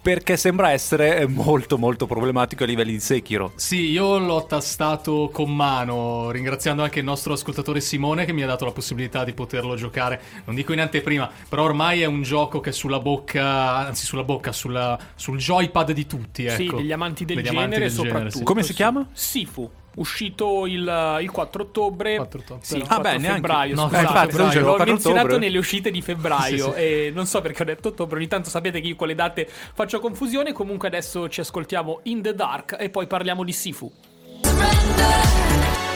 perché sembra essere molto molto problematico a livelli di Sekiro. Sì, io l'ho tastato con mano, ringraziando anche il nostro ascoltatore Simone che mi ha dato la possibilità di poterlo giocare. Non dico in anteprima, però ormai è un gioco che è sulla bocca, anzi sulla bocca, sulla- sul joypad di tutti. Ecco. Sì, degli amanti del Degli genere amanti del soprattutto. genere, sì. Come si chiama? Sifu. Uscito il, il 4 ottobre. 4 ottobre. Sì, Ah, 4 beh, neanche- febbraio. no, scusate. infatti, dicendo L'ho 4 menzionato ottobre. nelle uscite di febbraio. Sì, sì. E non so perché ho detto ottobre. Ogni tanto sapete che io con le date faccio confusione. Comunque adesso ci ascoltiamo In the Dark e poi parliamo di Sifu.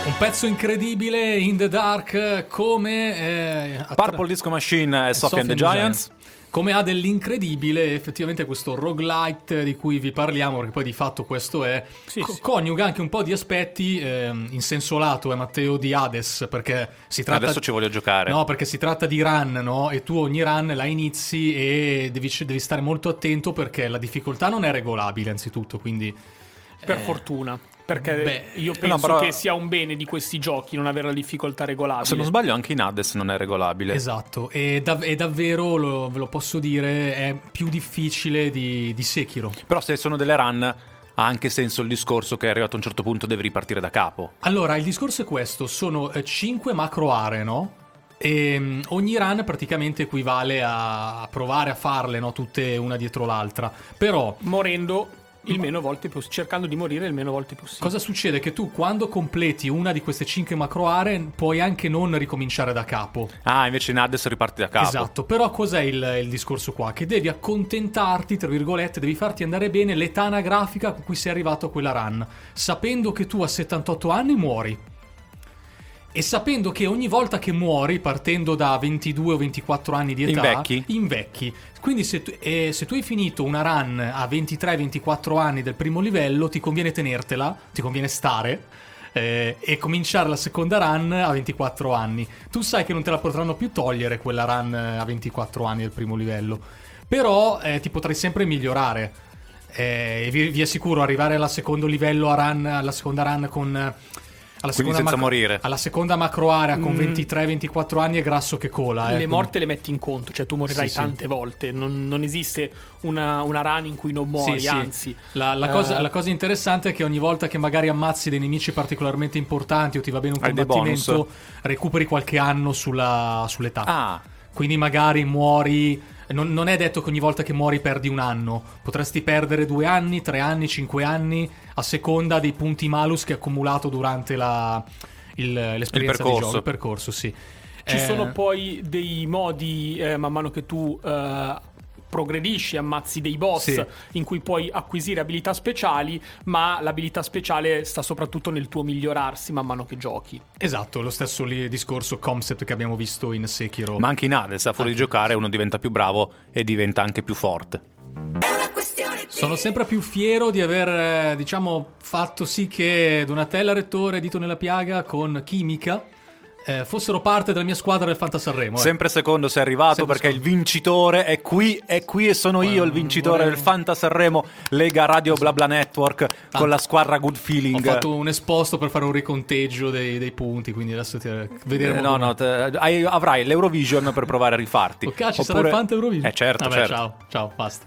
Un pezzo incredibile in the dark come... eh, attra- Purple Disco Machine e Sophie and the Sophie Giants. Come ha dell'incredibile effettivamente questo roguelite di cui vi parliamo, perché poi di fatto questo è, Sì, co- sì. coniuga anche un po' di aspetti ehm, in senso lato, eh, Matteo, di Hades, perché si tratta... Adesso ci voglio giocare. No, perché si tratta di run, no? E tu ogni run la inizi e devi, devi stare molto attento perché la difficoltà non è regolabile, anzitutto, quindi... Per fortuna. Perché beh, io penso no, però- che sia un bene di questi giochi non avere la difficoltà regolabile. Se non sbaglio anche in Hades non è regolabile. Esatto, e, dav- e davvero, lo- ve lo posso dire, è più difficile di, di Sekiro. Però se sono delle run ha anche senso il discorso che arrivato a un certo punto devi ripartire da capo. Allora, il discorso è questo: sono 5 macro aree, no? E mm, ogni run praticamente equivale a provare a farle, no? Tutte una dietro l'altra. Però. morendo il meno volte possibile, cercando di morire il meno volte possibile. Cosa succede? Che tu quando completi una di queste 5 macro aree puoi anche non ricominciare da capo. Ah, invece in Hades riparti da capo. Esatto, però cos'è il, il discorso qua? Che devi accontentarti, tra virgolette, devi farti andare bene l'età anagrafica con cui sei arrivato a quella run, sapendo che tu a 78 anni muori. E sapendo che ogni volta che muori, partendo da 22 o 24 anni di età, Invecchi. invecchi. Quindi se tu, eh, se tu hai finito una run a 23-24 anni del primo livello, ti conviene tenertela, ti conviene stare eh, e cominciare la seconda run a 24 anni. Tu sai che non te la potranno più togliere quella run a 24 anni del primo livello, però eh, ti potrai sempre migliorare. Eh, vi, vi assicuro, arrivare al secondo livello a run, alla seconda run con... alla Quindi seconda, senza morire. alla seconda macro area con Mm. 23-24 anni è grasso che cola. le quindi- morte le metti in conto, cioè tu morirai Sì, sì. tante volte, non, non esiste una, una run in cui non muori, Sì, sì. anzi. La, la cosa, Eh, la cosa interessante è che ogni volta che magari ammazzi dei nemici particolarmente importanti o ti va bene un combattimento, recuperi qualche anno sulla- sull'età. Ah, Quindi magari muori. Non, non è detto che ogni volta che muori perdi un anno. Potresti perdere due anni, tre anni, cinque anni, a seconda dei punti malus che hai accumulato durante la, il- l'esperienza Il di percorso. gioco. Il percorso, sì. Ci Eh, sono poi dei modi, eh, man mano che tu eh, progredisci, ammazzi dei boss Sì. in cui puoi acquisire abilità speciali, ma l'abilità speciale sta soprattutto nel tuo migliorarsi man mano che giochi. Esatto, lo stesso lì discorso concept che abbiamo visto in Sekiro. ma anche in Hades, a fuori di giocare, uno diventa più bravo e diventa anche più forte. Sono sempre più fiero di aver, eh, diciamo, fatto sì che Donatella Rettore Dito nella Piaga con Chimica eh, fossero parte della mia squadra del Fanta Sanremo. eh. Sempre secondo sei arrivato Sempre perché secondo. il vincitore è qui, è qui e sono io il vincitore vorrei- del Fanta Sanremo Lega Radio Blabla Network con la squadra Good Ho Feeling. fatto un esposto per fare un riconteggio dei, dei punti, quindi adesso ti vedremo. Eh, no, no, te- hai- avrai l'Eurovision per provare a rifarti. Oh, cazzo, sarà Oppure- il Fanta Eurovision? Eh certo, Vabbè, certo. ciao, ciao, basta.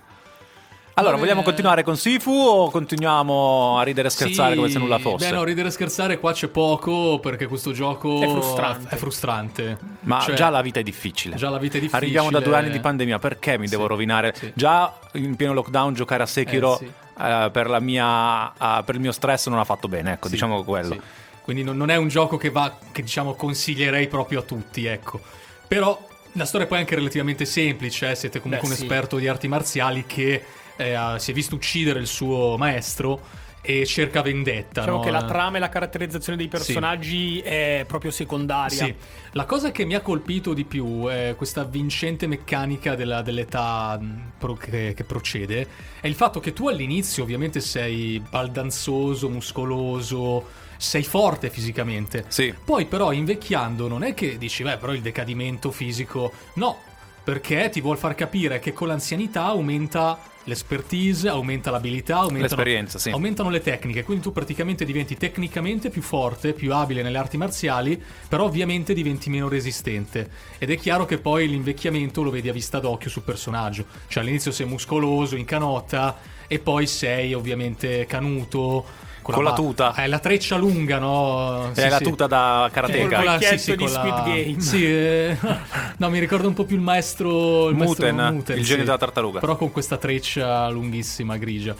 Allora, Vabbè. vogliamo continuare con Sifu o continuiamo a ridere e scherzare Sì, come se nulla fosse? Beh, no, ridere e scherzare qua c'è poco perché questo gioco È frustrante. È frustrante. Ma Cioè, già la vita è difficile. già la vita è difficile. Arriviamo da due anni di pandemia, perché mi devo rovinare? sì. Già in pieno lockdown giocare a Sekiro Eh, sì. eh, per, la mia, eh, per il mio stress non ha fatto bene, ecco, Sì, diciamo quello. sì. Quindi non, non è un gioco che va, che diciamo consiglierei proprio a tutti, ecco. Però la storia è poi anche relativamente semplice, eh, siete comunque Beh, un sì. esperto di arti marziali che eh, ha- si è visto uccidere il suo maestro e cerca vendetta. Diciamo no? che la trama e la caratterizzazione dei personaggi è proprio secondaria. Sì, la cosa che mi ha colpito di più è questa vincente meccanica della- dell'età mh, pro- che, che procede. È il fatto che tu all'inizio ovviamente sei baldanzoso, muscoloso, sei forte fisicamente. Sì. Poi però invecchiando non è che dici, beh, però il decadimento fisico... No, perché ti vuol far capire che con l'anzianità aumenta l'espertise, aumenta l'abilità, aumentano, sì. aumentano le tecniche, quindi tu praticamente diventi tecnicamente più forte, più abile nelle arti marziali, però ovviamente diventi meno resistente. Ed è chiaro che poi l'invecchiamento lo vedi a vista d'occhio sul personaggio, cioè all'inizio sei muscoloso, in canotta, e poi sei ovviamente canuto. Con la ba- tuta. Hai la treccia lunga, no? È la tuta da karateka. Col la- vecchietto di con la- Squid Game. Sì, eh, no, mi ricordo un po' più il maestro, il Muten, maestro il genio della tartaruga. Però con questa treccia lunghissima, grigia.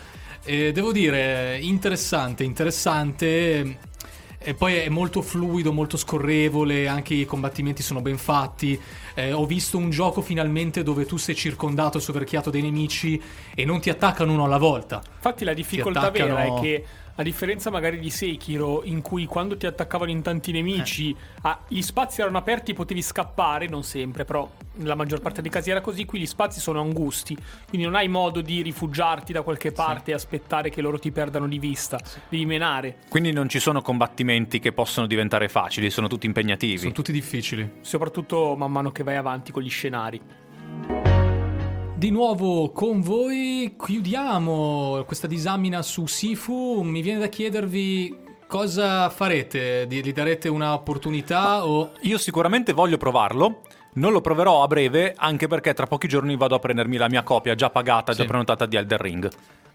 E devo dire, interessante, interessante. E poi è molto fluido, molto scorrevole, anche i combattimenti sono ben fatti. Eh, ho visto un gioco finalmente dove tu sei circondato e soverchiato dai nemici e non ti attaccano uno alla volta. Infatti la difficoltà attaccano- vera è che a differenza magari di Sekiro in cui quando ti attaccavano in tanti nemici ah, gli spazi erano aperti potevi scappare, non sempre, però nella maggior parte dei casi era così, qui gli spazi sono angusti, quindi non hai modo di rifugiarti da qualche parte e aspettare che loro ti perdano di vista, devi menare. Quindi non ci sono combattimenti che possono diventare facili, sono tutti impegnativi. Sono tutti difficili. Soprattutto man mano che vai avanti con gli scenari. Di nuovo con voi chiudiamo questa disamina su Sifu. Mi viene da chiedervi cosa farete? Gli darete un'opportunità o... Io sicuramente voglio provarlo. Non lo proverò a breve, anche perché tra pochi giorni vado a prendermi la mia copia già pagata, già Sì. prenotata di Elden Ring.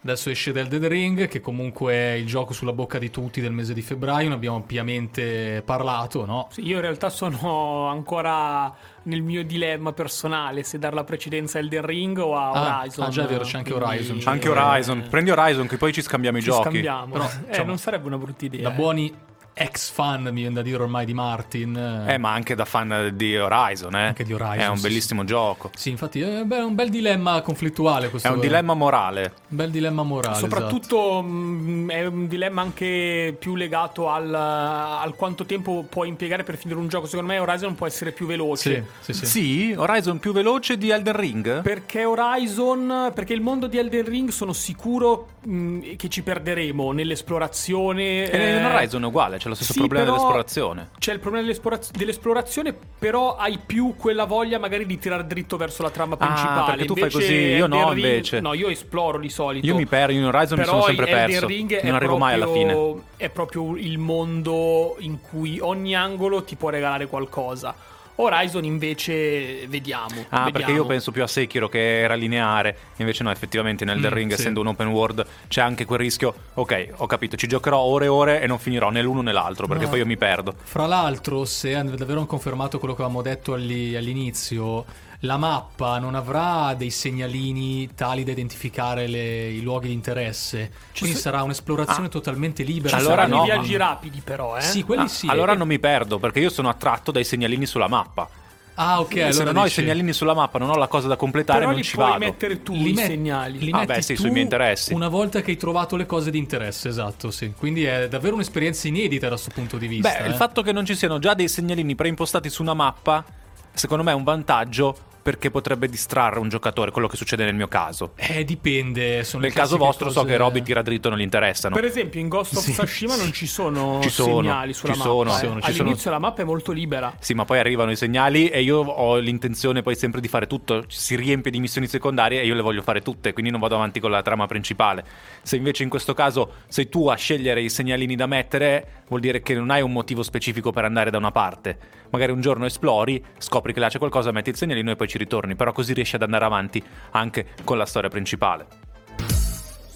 Adesso esce del Dead Ring, che comunque è il gioco sulla bocca di tutti del mese di febbraio, ne abbiamo ampiamente parlato, no? Sì, io in realtà sono ancora nel mio dilemma personale se dar la precedenza a Elden Ring o a Ah, Horizon. ah, già è vero, c'è anche Quindi- Horizon, c'è Anche Eh, Horizon. Prendi Horizon, che poi ci scambiamo i Ci giochi. scambiamo. Però, eh, diciamo, non sarebbe una brutta idea. Da eh. buoni ex fan, mi viene da dire ormai di Martin. Eh, ma anche da fan di Horizon, eh. Anche di Horizon, È un sì, bellissimo gioco. Sì, infatti è un bel dilemma conflittuale questo. È un dilemma morale. Un bel dilemma morale. esatto. Soprattutto mh, è un dilemma anche più legato al, al quanto tempo puoi impiegare per finire un gioco. Secondo me Horizon può essere più veloce. Sì, sì, sì. Sì, Horizon più veloce di Elden Ring? Perché Horizon, perché il mondo di Elden Ring sono sicuro mh, che ci perderemo nell'esplorazione. E in eh, Horizon è uguale, c'è lo stesso Sì, problema dell'esplorazione. C'è il problema dell'esploraz- dell'esplorazione, però hai più quella voglia magari di tirare dritto verso la trama Ah, principale. perché tu fai Invece così, io no, Ring- invece. No, io esploro di solito. Io mi perdo, in Horizon mi Però sono sempre Elden perso. Ring Non arrivo mai alla fine. proprio- È proprio il mondo in cui ogni angolo ti può regalare qualcosa. Horizon invece vediamo. Ah, perché vediamo. io penso più a Sekiro che era lineare, invece no, effettivamente nel Mm, Ring, sì. essendo un open world, c'è anche quel rischio, ok, ho capito, ci giocherò ore e ore e non finirò né l'uno né l'altro, perché No. poi io mi perdo. Fra l'altro, se davvero hanno confermato quello che avevamo detto alli- all'inizio, la mappa non avrà dei segnalini tali da identificare le- i luoghi di interesse. Quindi so- sarà un'esplorazione totalmente libera. Ci Allora saranno no. i viaggi rapidi, però, eh. Sì, quelli Ah, sì. allora E- non mi perdo, perché io sono attratto dai segnalini sulla mappa. Ah, ok. Se allora non ho i dici- segnalini sulla mappa, non ho la cosa da completare, Però non li ci puoi vado. mettere tu li i met- segnali. li Ah, metti beh, sì, tu sui miei interessi. Una volta che hai trovato le cose di interesse, esatto, sì. Quindi è davvero un'esperienza inedita da questo punto di vista. Beh, eh. il fatto che non ci siano già dei segnalini preimpostati su una mappa, secondo me è un vantaggio perché potrebbe distrarre un giocatore, quello che succede nel mio caso. Eh, dipende. Nel caso vostro so cose- che Robby tira dritto non gli interessano. Per esempio, in Ghost of Sì. Tsushima non ci sono, Ci sono, segnali sulla ci mappa. sono, eh. ci sono, ci All'inizio sono. la mappa è molto libera. Sì, ma poi arrivano i segnali e io ho l'intenzione poi sempre di fare tutto. Si riempie di missioni secondarie e io le voglio fare tutte, quindi non vado avanti con la trama principale. Se invece in questo caso sei tu a scegliere i segnalini da mettere, vuol dire che non hai un motivo specifico per andare da una parte. Magari un giorno esplori, scopri che là c'è qualcosa, metti il segnalino e poi ci ritorni, però così riesci ad andare avanti anche con la storia principale.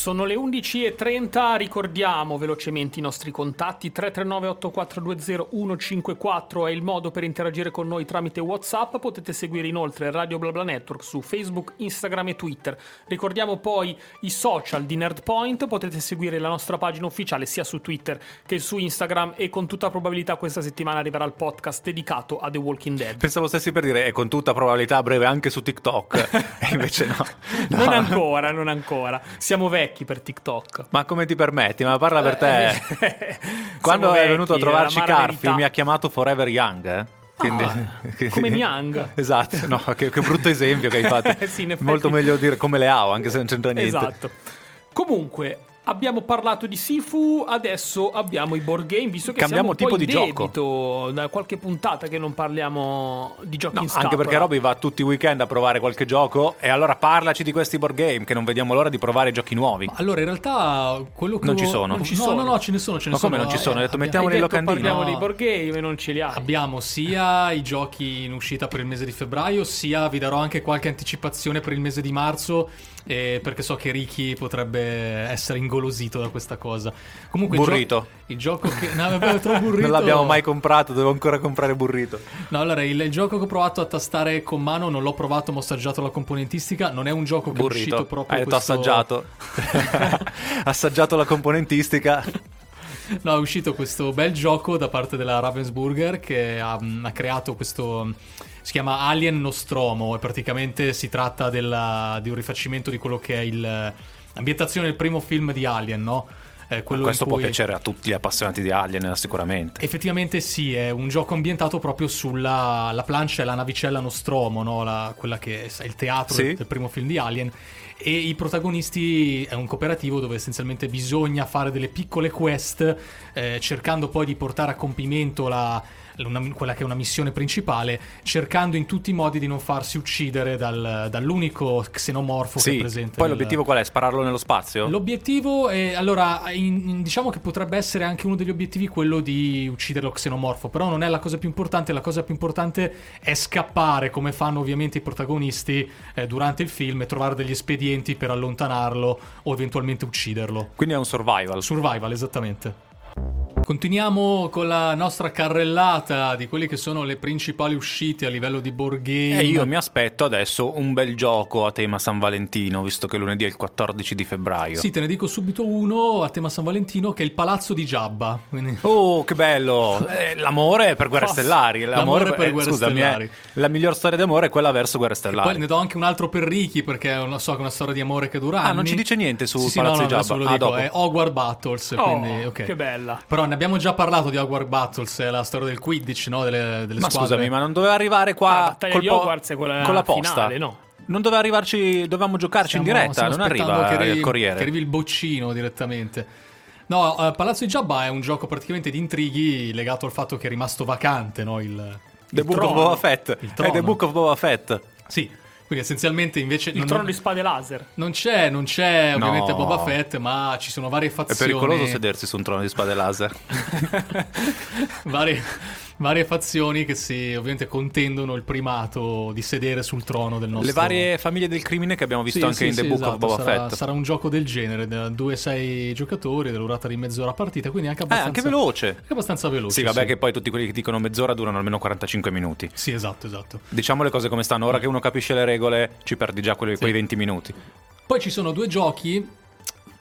Sono le 11.30, ricordiamo velocemente i nostri contatti 339-8420-154 è il modo per interagire con noi tramite Whatsapp, potete seguire inoltre Radio BlaBla Network su Facebook, Instagram e Twitter. Ricordiamo poi i social di Nerdpoint, potete seguire la nostra pagina ufficiale sia su Twitter che su Instagram e con tutta probabilità questa settimana arriverà il podcast dedicato a The Walking Dead. Pensavo stessi per dire, e con tutta probabilità a breve anche su TikTok, e invece no. No. Non ancora, non ancora. Siamo vecchi per TikTok. Ma come ti permetti? Ma parla per te. Eh, Quando è venuto a vecchi, trovarci Carfi mi ha chiamato Forever Young, eh? Quindi, Ah, come Niang. Esatto, no, che, che brutto esempio che hai fatto. Sì. Molto meglio dire come le ho, anche se non c'entra niente. Esatto. Comunque, abbiamo parlato di Sifu, adesso abbiamo i board game, visto che Cambiamo siamo tipo in di gioco. debito, da qualche puntata che non parliamo di giochi No, in scatola. anche perché Robby va tutti i weekend a provare qualche gioco e allora parlaci di questi board game che non vediamo l'ora di provare giochi nuovi. Allora, in realtà, quello che Non ho- ci sono. Non ci no, sono. no, no, ce ne sono, ce ne Ma come sono. non ci sono? Hai detto, abbi- mettiamo- Hai Siamo nei detto, locandini. parliamo No. dei board game e non ce li hai. Abbiamo sia i giochi in uscita per il mese di febbraio, sia vi darò anche qualche anticipazione per il mese di marzo, eh, perché so che Ricky potrebbe essere ingolosito da questa cosa. Comunque, il gio- Burrito. Il gioco che. No, vabbè, burrito. Non l'abbiamo mai comprato, devo ancora comprare burrito. No, allora, il, il gioco che ho provato a tastare con mano, non l'ho provato, ma ho assaggiato la componentistica. Non è un gioco che è Burrito. uscito proprio. Hai detto questo- assaggiato. assaggiato la componentistica. No, è uscito questo bel gioco da parte della Ravensburger che ha, ha creato questo. Si chiama Alien Nostromo e praticamente si tratta della- di un rifacimento di quello che è il, l'ambientazione del primo film di Alien, no? Eh, quello Questo in può cui- piacere a tutti gli appassionati di Alien, eh, sicuramente. Effettivamente sì, è un gioco ambientato proprio sulla la plancia e la navicella Nostromo, no? La- quella che è il teatro Sì. del, del primo film di Alien. E i protagonisti è un cooperativo dove essenzialmente bisogna fare delle piccole quest, eh, cercando poi di portare a compimento la- una- quella che è una missione principale, cercando in tutti i modi di non farsi uccidere dal- dall'unico xenomorfo che è Sì, presente. poi nel- l'obiettivo qual è? Spararlo nello spazio? L'obiettivo è allora, in- in- diciamo che potrebbe essere anche uno degli obiettivi quello di uccidere lo xenomorfo, però non è la cosa più importante, la cosa più importante è scappare come fanno ovviamente i protagonisti eh, durante il film e trovare degli espedienti per allontanarlo o eventualmente ucciderlo. Quindi è un survival. Survival, esattamente. Continuiamo con la nostra carrellata di quelli che sono le principali uscite a livello di board game. E io mi aspetto adesso un bel gioco a tema San Valentino, visto che lunedì è il 14 di febbraio. Sì, te ne dico subito uno a tema San Valentino che è il Palazzo di Giabba. Quindi... Oh, che bello! Eh, l'amore per Guerre Stellari. l'amore per eh, Guerre scusami, eh, Stellari. la miglior storia d'amore è quella verso Guerre Stellari. Poi ne do anche un altro per Ricky perché non so che è una storia di amore che dura Ah, anni. non ci dice niente su sì, sì, Palazzo no, no, di Giabba. lo Ah, dico, dopo. è Hogwarts Battles, Oh, quindi ok. che bella. Però ne abbiamo già parlato di Hogwarts Battles, la storia del Quidditch, no? Delle, delle Ma squadre. scusami, ma non doveva arrivare Ah, qua battaglia col po- con la posta? finale, no? Non doveva arrivarci, dovevamo giocarci Stiamo- in diretta, non arriva che arrivi, il che Corriere. arrivi il boccino direttamente. No, uh, Palazzo di Jabba è un gioco praticamente di intrighi legato al fatto che è rimasto vacante, no? Il, The il Book trono. of Boba Fett. Il È trono. The Book of Boba Fett. Sì, quindi essenzialmente invece Il non, trono di spade laser. non c'è, non c'è ovviamente No. Boba Fett, ma ci sono varie È fazioni. pericoloso sedersi su un trono di spade laser. varie, varie fazioni che si ovviamente contendono il primato di sedere sul trono del nostro Le varie famiglie del crimine che abbiamo visto Sì, anche sì, in The sì, Book of esatto, Boba sarà, Fett. sarà un gioco del genere, da 2-6 giocatori, dell'urata di mezz'ora partita, quindi anche Eh, abbastanza, anche veloce. anche abbastanza veloce. Sì, vabbè, che poi tutti quelli che dicono mezz'ora durano almeno 45 minuti. Sì, esatto, esatto. Diciamo le cose come stanno. Ora che uno capisce le regole, ci perdi già quelli- quei 20 minuti. Poi ci sono due giochi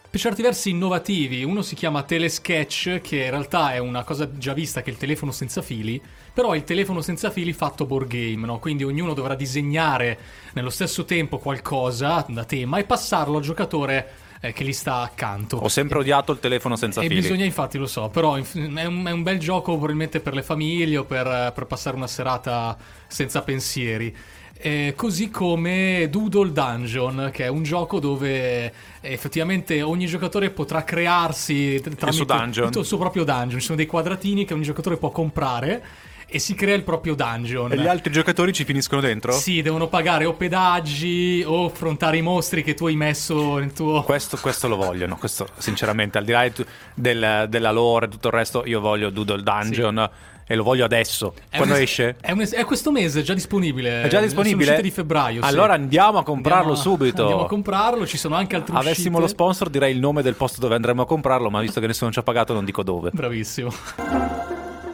per certi versi innovativi. Uno si chiama Telesketch, che in realtà è una cosa già vista che è il telefono senza fili, però è il telefono senza fili fatto board game, no? Quindi ognuno dovrà disegnare nello stesso tempo qualcosa da tema e passarlo al giocatore eh, che gli sta accanto. Ho sempre odiato il telefono senza E fili. bisogna, infatti, lo so, però è un, è un bel gioco probabilmente per le famiglie o per, per passare una serata senza pensieri. Eh, così come Doodle Dungeon, che è un gioco dove eh, effettivamente ogni giocatore potrà crearsi tr- tramite suo dungeon. il suo proprio dungeon. Ci sono dei quadratini che ogni giocatore può comprare e si crea il proprio dungeon. E gli altri giocatori ci finiscono dentro? Sì, devono pagare o pedaggi o affrontare i mostri che tu hai messo nel tuo. Questo, questo lo vogliono, questo sinceramente, al di là del- della lore e tutto il resto, io voglio Doodle Dungeon e lo voglio adesso. È Quando un- esce? È, un- è questo mese, è già disponibile. È già disponibile? Di febbraio. sì. Allora andiamo a comprarlo Andiamo subito. Andiamo a comprarlo, ci sono anche Avessimo uscite. lo sponsor direi il nome del posto dove andremo a comprarlo, ma visto che nessuno ci ha pagato non dico dove. Bravissimo.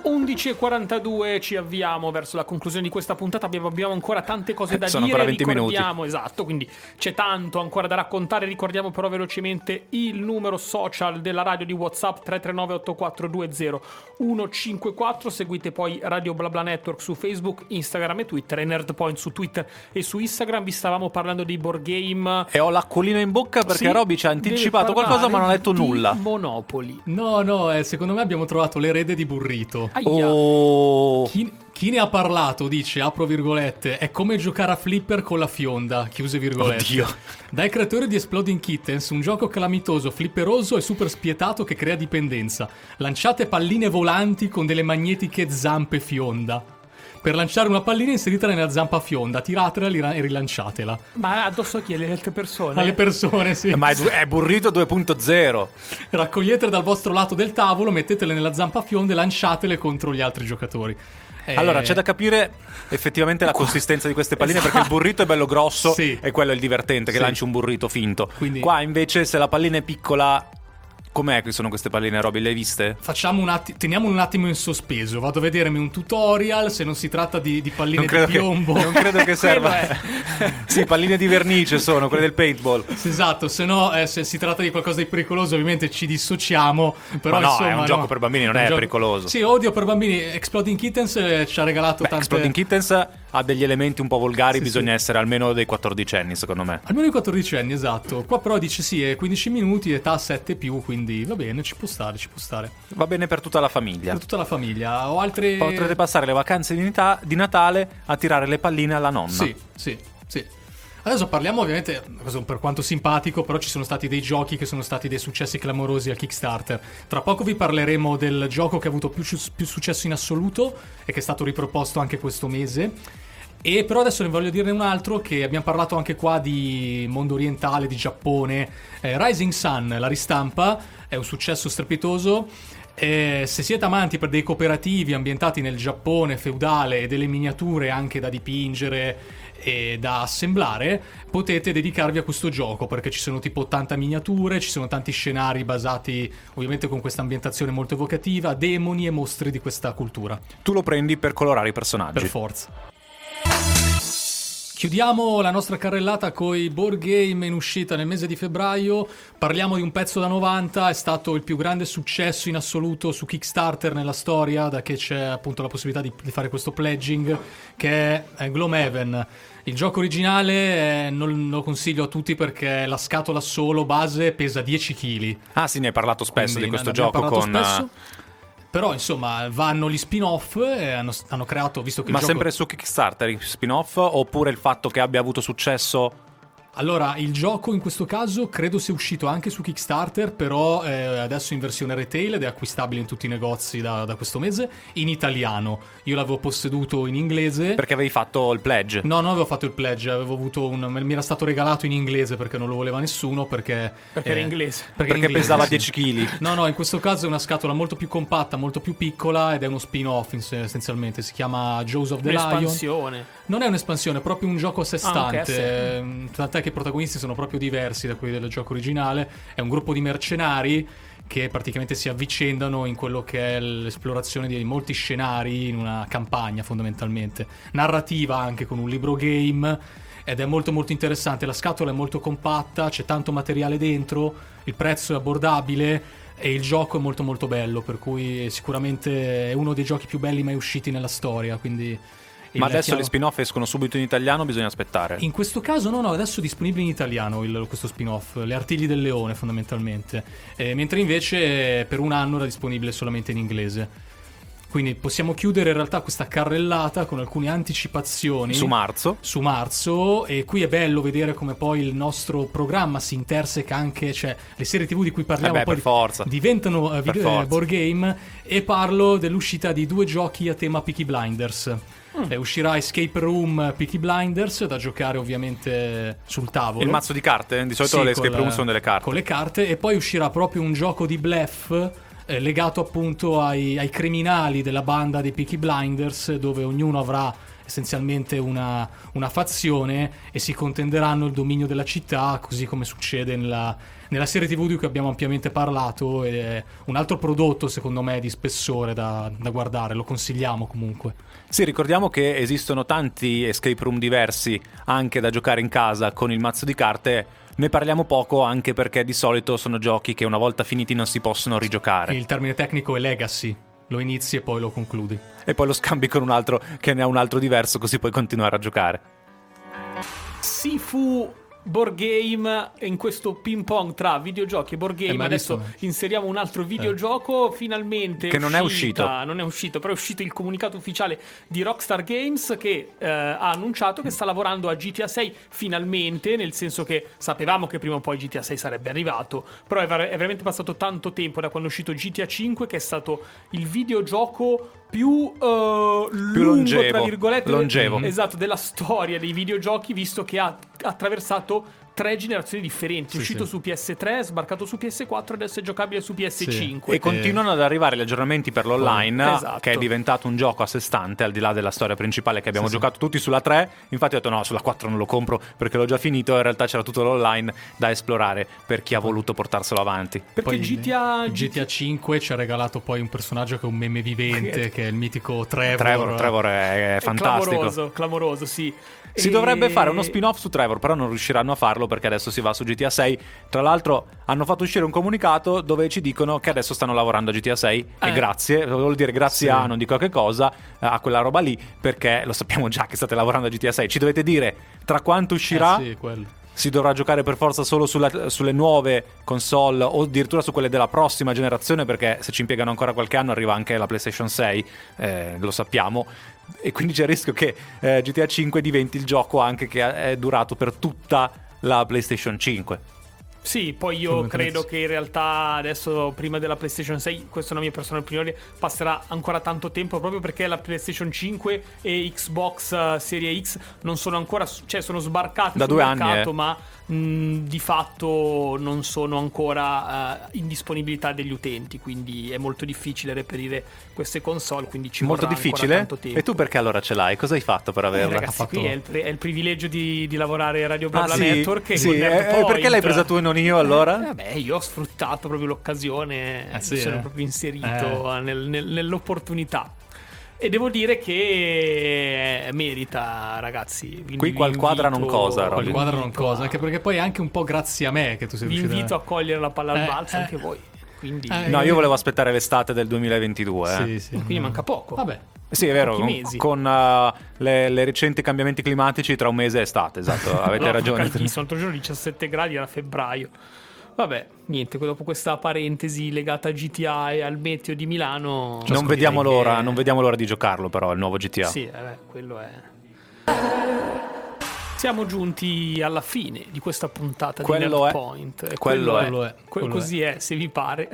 11.42 ci avviamo verso la conclusione di questa puntata. Abbiamo, abbiamo ancora tante cose Eh, da sono dire. ancora 20 minuti. Ricordiamo, esatto, quindi c'è tanto ancora da raccontare. Ricordiamo però velocemente il numero social della radio di WhatsApp 339 8420 154. Seguite poi Radio BlaBla Network su Facebook, Instagram e Twitter e Nerdpoint su Twitter e su Instagram. Vi stavamo parlando dei board game. E ho l'acquolina in bocca perché Sì, Roby ci ha anticipato qualcosa ma non ha detto di nulla. Monopoli. No, no, eh, secondo me abbiamo trovato l'erede di Burrito. Oh. Chi, chi ne ha parlato dice, apro virgolette, è come giocare a flipper con la fionda, chiuse virgolette. Oddio. Dai creatori di Exploding Kittens, un gioco calamitoso, flipperoso e super spietato che crea dipendenza. Lanciate palline volanti con delle magnetiche zampe fionda. Per lanciare una pallina inseritela nella zampa fionda, tiratela e rilanciatela. Ma addosso a chi? Alle altre persone? Alle persone, sì. Ma è, è burrito 2.0. Raccoglietele dal vostro lato del tavolo, mettetele nella zampa fionda e lanciatele contro gli altri giocatori. Eh, Allora, c'è da capire effettivamente la consistenza di queste palline perché il burrito è bello grosso Sì. e quello è il divertente, che Sì. lanci un burrito finto. Quindi- Qua invece se la pallina è piccola... Com'è che sono queste palline, Roby? Le hai viste? Facciamo un attimo, teniamolo un attimo in sospeso. Vado a vedermi un tutorial. Se non si tratta di, di palline di che, piombo. non credo che serva. Sì, palline di vernice sono, quelle del paintball. Sì, Esatto, se no, eh, se si tratta di qualcosa di pericoloso, ovviamente ci dissociamo. Però, Ma no, insomma, è un gioco per bambini, non un è gioco- pericoloso. Sì, odio per bambini. Exploding Kittens eh, ci ha regalato Beh, tante. Exploding Kittens ha degli elementi un po' volgari, Sì, bisogna sì. essere almeno dei 14 anni, secondo me. Almeno i 14 anni, esatto. Qua però dice sì, è 15 minuti, età 7 più, quindi va bene, ci può stare, ci può stare. Va bene per tutta la famiglia. Per tutta la famiglia. Ho altre. Potrete passare le vacanze di, Nita- di Natale a tirare le palline alla nonna. Sì, sì, sì. Adesso parliamo ovviamente, per quanto simpatico, però ci sono stati dei giochi che sono stati dei successi clamorosi al Kickstarter. Tra poco vi parleremo del gioco che ha avuto più, più successo in assoluto e che è stato riproposto anche questo mese. E però adesso ne voglio dirne un altro che abbiamo parlato anche qua di mondo orientale, di Giappone. Eh, Rising Sun, la ristampa, è un successo strepitoso. Eh, se siete amanti per dei cooperativi ambientati nel Giappone feudale e delle miniature anche da dipingere e da assemblare, potete dedicarvi a questo gioco perché ci sono tipo 80 miniature, ci sono tanti scenari basati ovviamente con questa ambientazione molto evocativa, demoni e mostri di questa cultura. Tu lo prendi per colorare i personaggi. Per forza. Chiudiamo la nostra carrellata con i board game in uscita nel mese di febbraio. Parliamo di un pezzo da 90, è stato il più grande successo in assoluto su Kickstarter nella storia, da che c'è appunto la possibilità di, di fare questo pledging, che è eh, Gloomhaven. Il gioco originale eh, non lo consiglio a tutti perché la scatola solo base pesa 10 kg. Ah sì, ne hai parlato spesso Quindi di questo gioco con... spesso. Però insomma vanno gli spin-off e hanno, hanno creato, visto che Ma gioco... sempre su Kickstarter, spin-off, oppure il fatto che abbia avuto successo Allora, il gioco in questo caso credo sia uscito anche su Kickstarter, però eh, adesso in versione retail ed è acquistabile in tutti i negozi da, da, questo mese in italiano. Io l'avevo posseduto in inglese. Perché avevi fatto il pledge? No, non avevo fatto il pledge, avevo avuto un, mi era stato regalato in inglese perché non lo voleva nessuno. Perché, perché eh, era inglese. Perché, perché inglese, pesava sì. 10 kg. No, no, in questo caso è una scatola molto più compatta, molto più piccola ed è uno spin-off essenzialmente. Si chiama Jaws of the Lion. Un'espansione. Non è un'espansione, è proprio un gioco a sé stante. Ah, okay, sì. Tant'è che i protagonisti sono proprio diversi da quelli del gioco originale. È un gruppo di mercenari che praticamente si avvicendano in quello che è l'esplorazione di molti scenari in una campagna fondamentalmente. Narrativa anche con un libro game ed è molto molto interessante. La scatola è molto compatta, c'è tanto materiale dentro, il prezzo è abbordabile e il gioco è molto molto bello, per cui sicuramente è uno dei giochi più belli mai usciti nella storia, quindi ma adesso le spin-off escono subito in italiano, bisogna aspettare. In questo caso no, no, adesso è disponibile in italiano il, questo spin-off, Le artigli del leone fondamentalmente, eh, mentre invece per un anno era disponibile solamente in inglese. Quindi possiamo chiudere in realtà questa carrellata con alcune anticipazioni su marzo. Su marzo e qui è bello vedere come poi il nostro programma si interseca anche, cioè le serie TV di cui parliamo eh beh, poi di- diventano uh, video, uh, board game e parlo dell'uscita di due giochi a tema Peaky Blinders. Mm. Eh, uscirà Escape Room Peaky Blinders da giocare ovviamente sul tavolo. Il mazzo di carte? Di solito Sì, le escape room sono delle carte. Con le carte e poi uscirà proprio un gioco di bluff eh, legato appunto ai, ai criminali della banda dei Peaky Blinders dove ognuno avrà essenzialmente una, una fazione e si contenderanno il dominio della città così come succede nella, nella serie tv di cui abbiamo ampiamente parlato è un altro prodotto secondo me di spessore da, da guardare, lo consigliamo comunque. Sì, ricordiamo che esistono tanti escape room diversi anche da giocare in casa con il mazzo di carte. Ne parliamo poco anche perché di solito sono giochi che una volta finiti non si possono rigiocare. Il termine tecnico è legacy, lo inizi e poi lo concludi. E poi lo scambi con un altro che ne ha un altro diverso così puoi continuare a giocare. Sifu board game in questo ping pong tra videogiochi e board game. Eh, Adesso inseriamo un altro videogioco. Finalmente Che non è uscito. Non è uscito, però è uscito il comunicato ufficiale di Rockstar Games che eh, ha annunciato che sta lavorando a GTA 6 finalmente. Nel senso che sapevamo che prima o poi GTA 6 sarebbe arrivato. Però è, ver- è veramente passato tanto tempo da quando è uscito GTA 5, che è stato il videogioco più, eh, lungo, longevo, tra virgolette, longevo. esatto, della storia dei videogiochi, visto che ha attraversato tre generazioni differenti. È Sì, uscito sì. su PS3, è sbarcato su PS4 adesso è giocabile su PS5. E continuano ad arrivare gli aggiornamenti per l'online, Esatto. che è diventato un gioco a sé stante, al di là della storia principale che abbiamo Sì, sì. giocato tutti sulla 3. Infatti ho detto no, sulla 4 non lo compro perché l'ho già finito. In realtà c'era tutto l'online da esplorare per chi ha voluto portarselo avanti. Perché Poi GTA, GTA 5 ci ha regalato poi un personaggio che è un meme vivente, che è il mitico Trevor. Trevor, Trevor è, è fantastico. Clamoroso, clamoroso, sì. Si E- dovrebbe fare uno spin-off su Trevor, però non riusciranno a farlo perché adesso si va su GTA 6. Tra l'altro hanno fatto uscire un comunicato dove ci dicono che adesso stanno lavorando a GTA 6 e Eh. grazie, vuol dire grazie Sì. a non dico che cosa, a quella roba lì, perché lo sappiamo già che state lavorando a GTA 6. Ci dovete dire tra quanto uscirà. Eh sì, quello. Si dovrà giocare per forza solo sulla- sulle nuove console o addirittura su quelle della prossima generazione perché se ci impiegano ancora qualche anno arriva anche la PlayStation 6, eh, lo sappiamo. E quindi c'è il rischio che eh, GTA 5 diventi il gioco anche che è durato per tutta la PlayStation 5. Sì, poi io Fondamentalmente credo sì. che in realtà adesso, prima della PlayStation 6, questa è una mia personale opinione, passerà ancora tanto tempo proprio perché la PlayStation 5 e Xbox eh, Serie X non sono ancora, cioè sono sbarcate Da sul due anni, mercato, eh. ma mh, di fatto non sono ancora eh, in disponibilità degli utenti, quindi è molto difficile reperire queste console, quindi ci Molto vorrà ancora difficile. tanto tempo. E tu perché allora ce l'hai? Cosa hai fatto per Eh, averla? ragazzi, Ha fatto- qui è il, pri- è il privilegio di, di lavorare a Radio Blabla Ah, sì? Network e Sì, eh, eh, perché l'hai presa tu e non io allora? Eh, vabbè, io ho sfruttato proprio l'occasione, Eh, sì, mi sono eh. proprio inserito Eh. nel- nel- nell'opportunità. E devo dire che merita, ragazzi. Qui vi qual quadra non cosa, vi Robby. Il quadro non cosa, a- anche perché poi è anche un po' grazie a me che tu sei Vi riuscito invito a cogliere la palla al Eh, balzo eh. anche voi. Quindi, Eh, No, io volevo aspettare l'estate del 2022. eh. Sì, sì. quindi manca poco. Vabbè. Sì, è vero, con, mesi. con, uh, le, le recenti cambiamenti climatici tra un mese e estate, esatto, avete No, ragione. L'altro giorno 17 gradi era febbraio. Vabbè, niente, dopo questa parentesi legata a GTA e al meteo di Milano... Non direi vediamo, che- l'ora, non vediamo l'ora di giocarlo però, il nuovo GTA. Sì, eh, quello è... Siamo giunti alla fine di questa puntata Quello di è. Nerdpoint. E Quello è. Quello è. Que- Quello così è. se vi pare.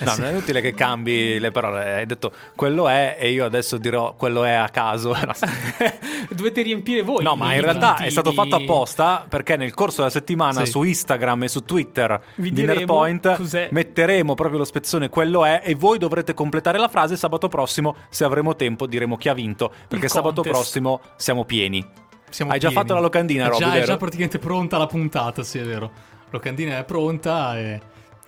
No, non è inutile che cambi le parole. Hai detto quello è e io adesso dirò quello è a caso. Dovete riempire voi. No, ma in realtà è stato fatto apposta perché nel corso della settimana Sì. su Instagram e su Twitter Vi di Nerdpoint cos'è. metteremo proprio lo spezzone quello è e voi dovrete completare la frase sabato prossimo se avremo tempo diremo chi ha vinto perché Il sabato contest. prossimo siamo pieni. Siamo Hai già pieni. fatto la locandina, È Roby, già, è già praticamente pronta la puntata, sì, è vero. La locandina è pronta e...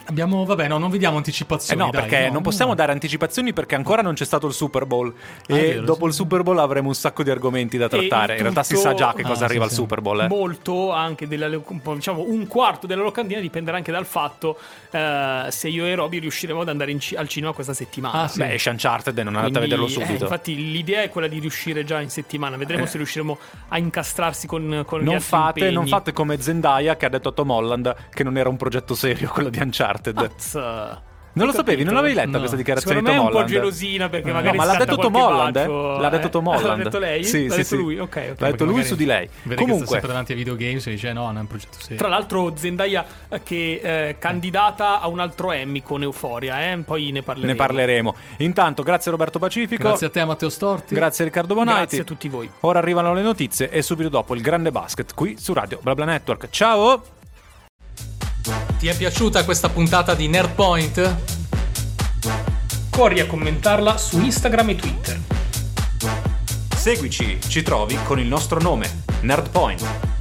Abbiamo, vabbè, no, non vediamo Eh anticipazioni. no, dai, perché no, non possiamo no. dare anticipazioni perché ancora non c'è stato il Super Bowl Ah, e vero, dopo sì. il Super Bowl avremo un sacco di argomenti da trattare. il In realtà si tutto- sa già che Ah, cosa sì, arriva al sì. Super Bowl. eh. Molto anche della, diciamo un quarto della locandina dipenderà anche dal fatto eh, se io e Roby riusciremo ad andare in ci- al cinema questa settimana. Ah, sì. Beh, esce Uncharted e non andate a vederlo eh, subito. infatti, l'idea è quella di riuscire già in settimana. Vedremo Eh. se riusciremo a incastrarsi con, con gli non fate, impegni. non fate come Zendaya che ha detto a Tom Holland che non era un progetto serio quello di Uncharted. Mazza. non lo sapevi? Non l'avevi letta No. questa dichiarazione di me è Tom un po' Holland? gelosina perché Eh. magari No, ma l'ha detto Tom Holland, eh? L'ha detto Tom eh. Holland. L'ha detto lei? Sì, L'ha sì, detto sì. lui? Ok, ok. L'ha detto lui su di lei. Vede che Comunque, sempre davanti ai videogames e dice no, non è un progetto serio. Tra l'altro Zendaya eh, che è candidata a un altro Emmy con Euforia, eh? poi ne parleremo. ne parleremo. Intanto, grazie Roberto Pacifico. Grazie a te Matteo Storti. Grazie Riccardo Bonaiti. Grazie a tutti voi. Ora arrivano le notizie e subito dopo il grande basket qui su Radio BlaBla Network. Ciao! Ti è piaciuta questa puntata di Nerdpoint? Corri a commentarla su Instagram e Twitter. Seguici, ci trovi con il nostro nome, Nerdpoint.